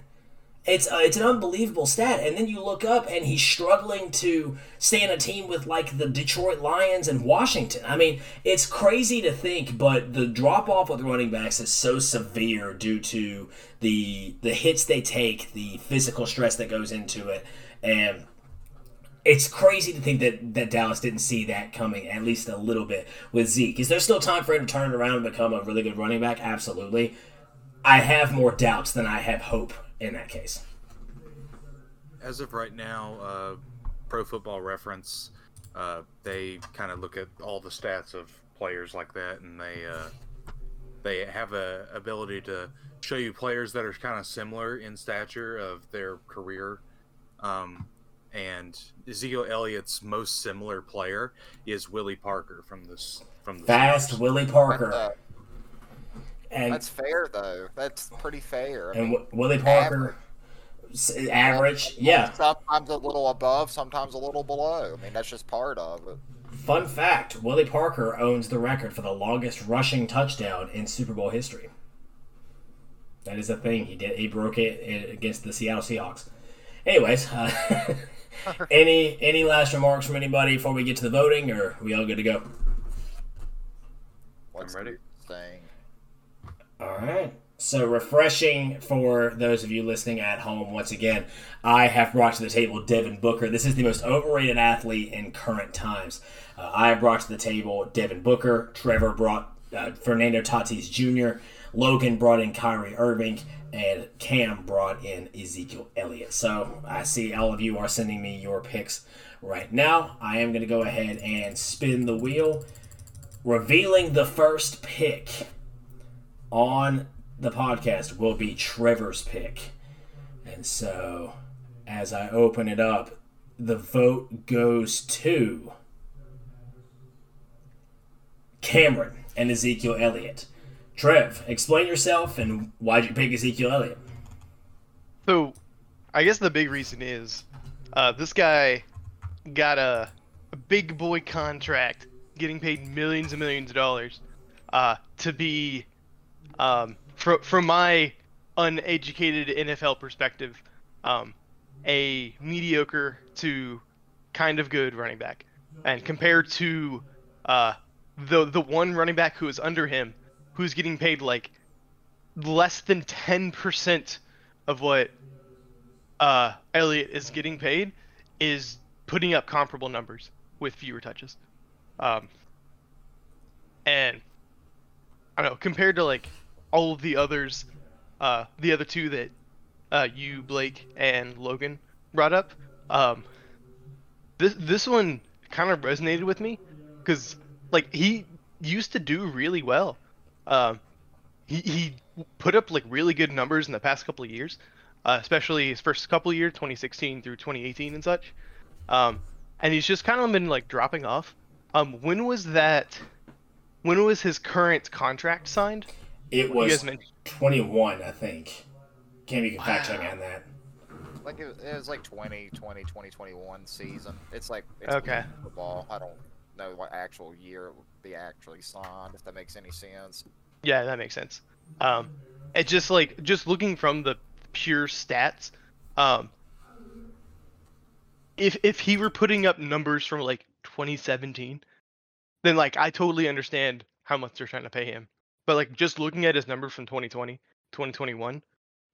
It's uh, it's an unbelievable stat, and then you look up and he's struggling to stay in a team with like the Detroit Lions and Washington. I mean, it's crazy to think, but the drop off with running backs is so severe due to the the hits they take, the physical stress that goes into it, and it's crazy to think that, that Dallas didn't see that coming at least a little bit with Zeke. Is there still time for him to turn around and become a really good running back? Absolutely. I have more doubts than I have hope in that case. As of right now, uh, Pro Football Reference, uh, they kind of look at all the stats of players like that, and they uh, they have a ability to show you players that are kind of similar in stature of their career. Um, and Ezekiel Elliott's most similar player is Willie Parker from this from the fast Willie Parker. And that's fair though. That's pretty fair. I and mean, Willie Parker, average, average yeah. Sometimes a little above, sometimes a little below. I mean, that's just part of it. Fun fact: Willie Parker owns the record for the longest rushing touchdown in Super Bowl history. That is a thing. He did. He broke it against the Seattle Seahawks. Anyways, uh, any any last remarks from anybody before we get to the voting, or are we all good to go? What's I'm ready. Thing. All right. So refreshing for those of you listening at home. Once again, I have brought to the table Devin Booker. This is the most overrated athlete in current times. Uh, I brought to the table Devin Booker. Trevor brought uh, Fernando Tatis Jr. Logan brought in Kyrie Irving, and Cam brought in Ezekiel Elliott. So I see all of you are sending me your picks right now. I am going to go ahead and spin the wheel, revealing the first pick on the podcast will be Trevor's pick. And so as I open it up, the vote goes to Cameron and Ezekiel Elliott. Trev, explain yourself and why'd you pick Ezekiel Elliott? So, I guess the big reason is uh, this guy got a, a big boy contract, getting paid millions and millions of dollars uh, to be, um, fr- from my uneducated NFL perspective, um, a mediocre to kind of good running back. And compared to uh, the the one running back who is under him, who's getting paid like less than ten percent of what uh, is getting paid, is putting up comparable numbers with fewer touches. Um, and I don't know compared to like all of the others, uh, the other two that uh, you Blake and Logan brought up, um, this this one kind of resonated with me because like he used to do really well. Um, he he put up like really good numbers in the past couple of years, uh, especially his first couple of years, 2016 through 2018 and such. Um, and he's just kind of been like dropping off. Um, when was that? When was his current contract signed? It was mentioned- 21, I think. Can't can fact check on that. Like it, it was like 20, 20, 20, 21 season. It's like it's Okay. football. I don't know what actual year it would be actually signed. If that makes any sense. Yeah, that makes sense. Um, it just like just looking from the pure stats, um, if if he were putting up numbers from like 2017, then like I totally understand how much they're trying to pay him. But like just looking at his numbers from 2020, 2021,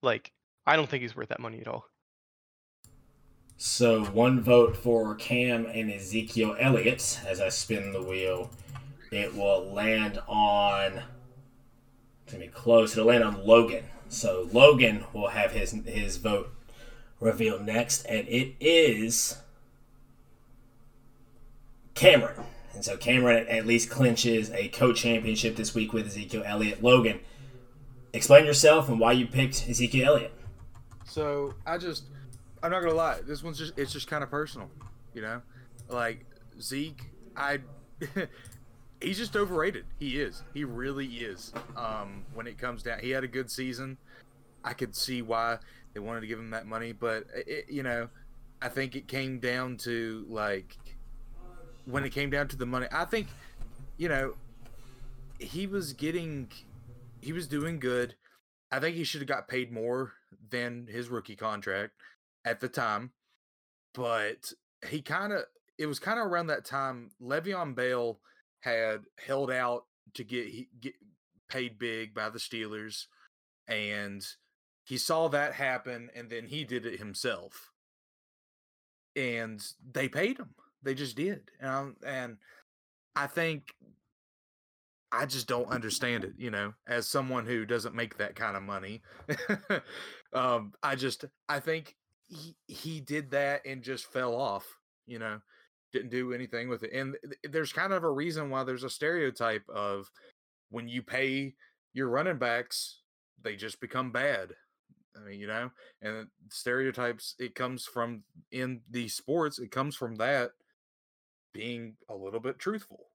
like I don't think he's worth that money at all. So one vote for Cam and Ezekiel Elliott. As I spin the wheel, it will land on. It's gonna be close. It'll land on Logan. So Logan will have his his vote revealed next, and it is Cameron. And so Cameron at least clinches a co-championship this week with Ezekiel Elliott. Logan, explain yourself and why you picked Ezekiel Elliott. So I just, I'm not gonna lie. This one's just, it's just kind of personal, you know. Like Zeke, I, he's just overrated. He is. He really is. Um, when it comes down, he had a good season. I could see why they wanted to give him that money, but it, you know, I think it came down to like when it came down to the money. I think, you know, he was getting, he was doing good. I think he should have got paid more than his rookie contract at the time, but he kind of it was kind of around that time Le'Veon Bell had held out to get get paid big by the Steelers, and he saw that happen, and then he did it himself, and they paid him. They just did, and and I think I just don't understand it, you know, as someone who doesn't make that kind of money. um, I just I think he he did that and just fell off, you know, didn't do anything with it. And th- there's kind of a reason why there's a stereotype of when you pay your running backs, they just become bad. I mean, you know, and stereotypes it comes from in the sports, it comes from that being a little bit truthful.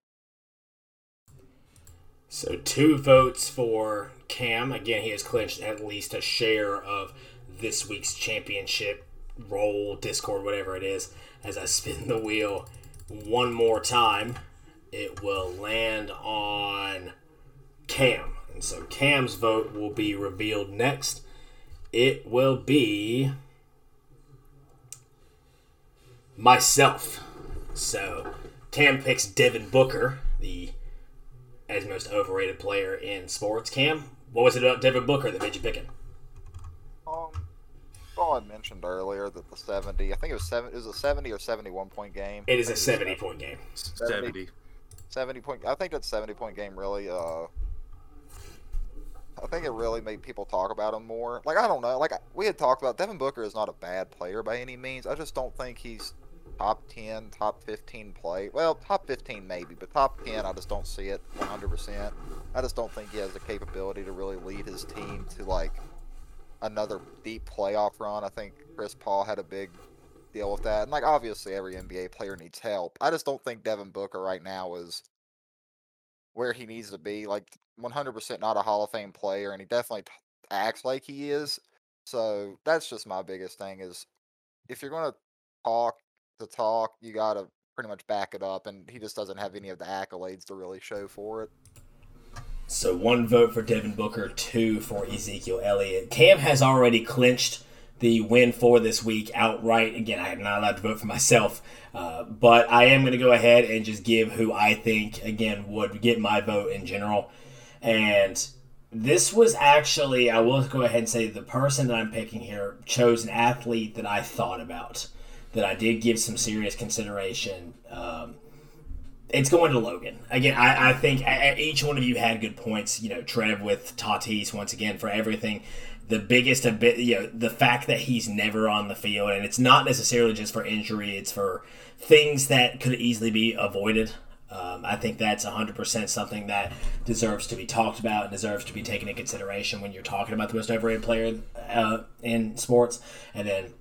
So two votes for Cam. Again, he has clinched at least a share of this week's championship role, Discord, whatever it is. As I spin the wheel one more time, it will land on Cam. And so Cam's vote will be revealed next. It will be myself. So Cam picks Devin Booker, the as most overrated player in sports. Cam, what was it about Devin Booker that made you pick him? Um, well, I mentioned earlier that the 70, I think it was seven, it was a 70 or 71 point game. It is a 70 point game. 70. 70 point. I think that 70 point game really uh I think it really made people talk about him more. Like I don't know, like we had talked about Devin Booker is not a bad player by any means. I just don't think he's top 10, top 15 play. Well, top 15 maybe, but top 10 I just don't see it 100%. I just don't think he has the capability to really lead his team to like another deep playoff run. I think Chris Paul had a big deal with that. And like obviously every NBA player needs help. I just don't think Devin Booker right now is where he needs to be. Like 100% not a Hall of Fame player, and he definitely t- acts like he is. So that's just my biggest thing is if you're going to talk the talk, you got to pretty much back it up, and he just doesn't have any of the accolades to really show for it. So one vote for Devin Booker, two for Ezekiel Elliott. Cam has already clinched the win for this week outright. Again, I am not allowed to vote for myself, uh, but I am going to go ahead and just give who I think, again, would get my vote in general. And this was actually, I will go ahead and say, the person that I'm picking here chose an athlete that I thought about, that I did give some serious consideration. Um, it's going to Logan. Again, I, I think each one of you had good points. You know, Trev with Tatis once again for everything. The biggest a bit, you know, the fact that he's never on the field, and it's not necessarily just for injury; it's for things that could easily be avoided. Um, I think that's 100% something that deserves to be talked about and deserves to be taken into consideration when you're talking about the most overrated player uh, in sports. And then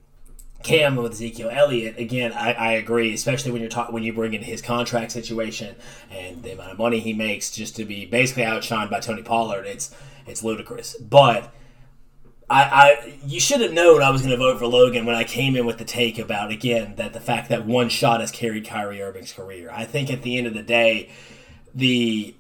Cam with Ezekiel Elliott, again, I, I agree, especially when you're talking when you bring in his contract situation and the amount of money he makes just to be basically outshined by Tony Pollard. It's it's ludicrous, but. I, I you should have known I was going to vote for Logan when I came in with the take about again that the fact that one shot has carried Kyrie Irving's career. I think at the end of the day, the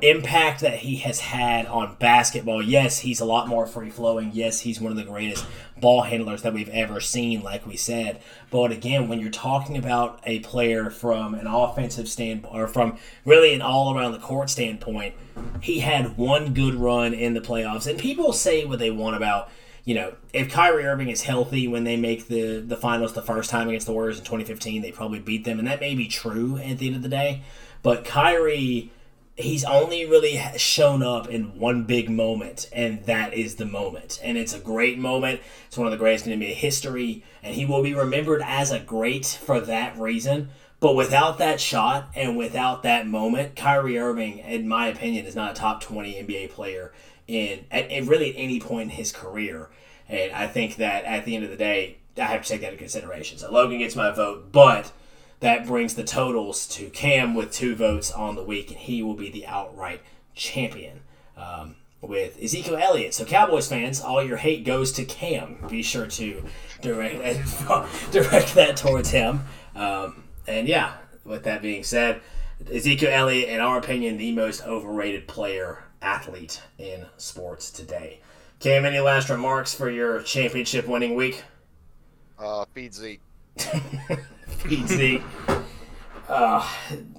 impact that he has had on basketball. Yes, he's a lot more free flowing. Yes, he's one of the greatest ball handlers that we've ever seen, like we said. But again, when you're talking about a player from an offensive standpoint, or from really an all around the court standpoint, he had one good run in the playoffs. And people say what they want about. You know, if Kyrie Irving is healthy when they make the, the finals the first time against the Warriors in 2015, they probably beat them. And that may be true at the end of the day. But Kyrie he's only really shown up in one big moment, and that is the moment. And it's a great moment. It's one of the greatest in NBA history, and he will be remembered as a great for that reason. But without that shot and without that moment, Kyrie Irving, in my opinion, is not a top 20 NBA player in at, at really at any point in his career. And I think that at the end of the day, I have to take that into consideration. So Logan gets my vote, but that brings the totals to Cam with two votes on the week, and he will be the outright champion. Um, with Ezekiel Elliott. So, Cowboys fans, all your hate goes to Cam. Be sure to direct direct that towards him. Um, and yeah, with that being said, Ezekiel Elliott, in our opinion, the most overrated player athlete in sports today. Cam, any last remarks for your championship winning week? Uh, feed Zeke. Zeke. Uh,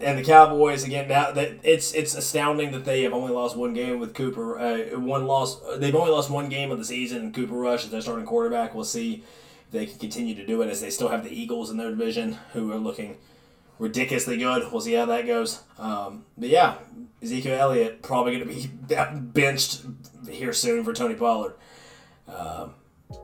and the Cowboys again. Now that it's it's astounding that they have only lost one game with Cooper. Uh, one loss. They've only lost one game of the season. And Cooper Rush is their starting quarterback. We'll see if they can continue to do it as they still have the Eagles in their division, who are looking ridiculously good. We'll see how that goes. Um, but yeah, Ezekiel Elliott probably going to be benched here soon for Tony Pollard. Um,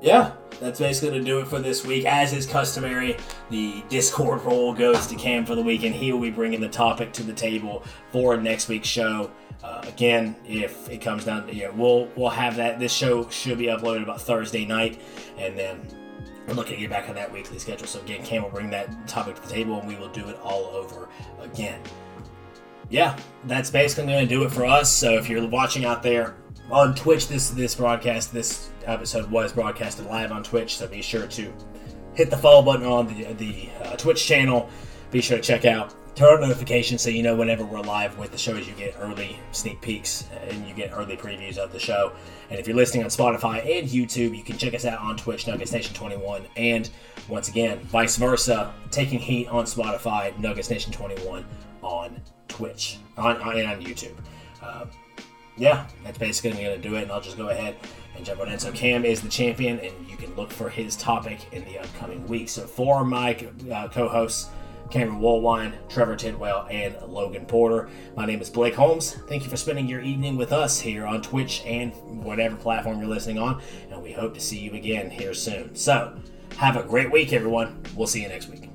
yeah, that's basically to do it for this week. As is customary, the Discord role goes to Cam for the week, and he will be bringing the topic to the table for next week's show. Uh, again, if it comes down to yeah, we'll we'll have that. This show should be uploaded about Thursday night, and then we're looking to get back on that weekly schedule. So again, Cam will bring that topic to the table, and we will do it all over again. Yeah, that's basically going to do it for us. So if you're watching out there, on Twitch. This this broadcast, this episode was broadcasted live on Twitch, so be sure to hit the follow button on the the uh, Twitch channel. Be sure to check out turn on notifications so you know whenever we're live with the shows. You get early sneak peeks and you get early previews of the show. And if you're listening on Spotify and YouTube, you can check us out on Twitch, Nugget Nation 21, and once again, vice versa, taking heat on Spotify, Nuggets Nation 21 on Twitch on, on and on YouTube. Uh, yeah, that's basically going to do it, and I'll just go ahead and jump on in. So Cam is the champion, and you can look for his topic in the upcoming week. So for my uh, co-hosts, Cameron Woolwine, Trevor Tidwell, and Logan Porter. My name is Blake Holmes. Thank you for spending your evening with us here on Twitch and whatever platform you're listening on, and we hope to see you again here soon. So, have a great week, everyone. We'll see you next week.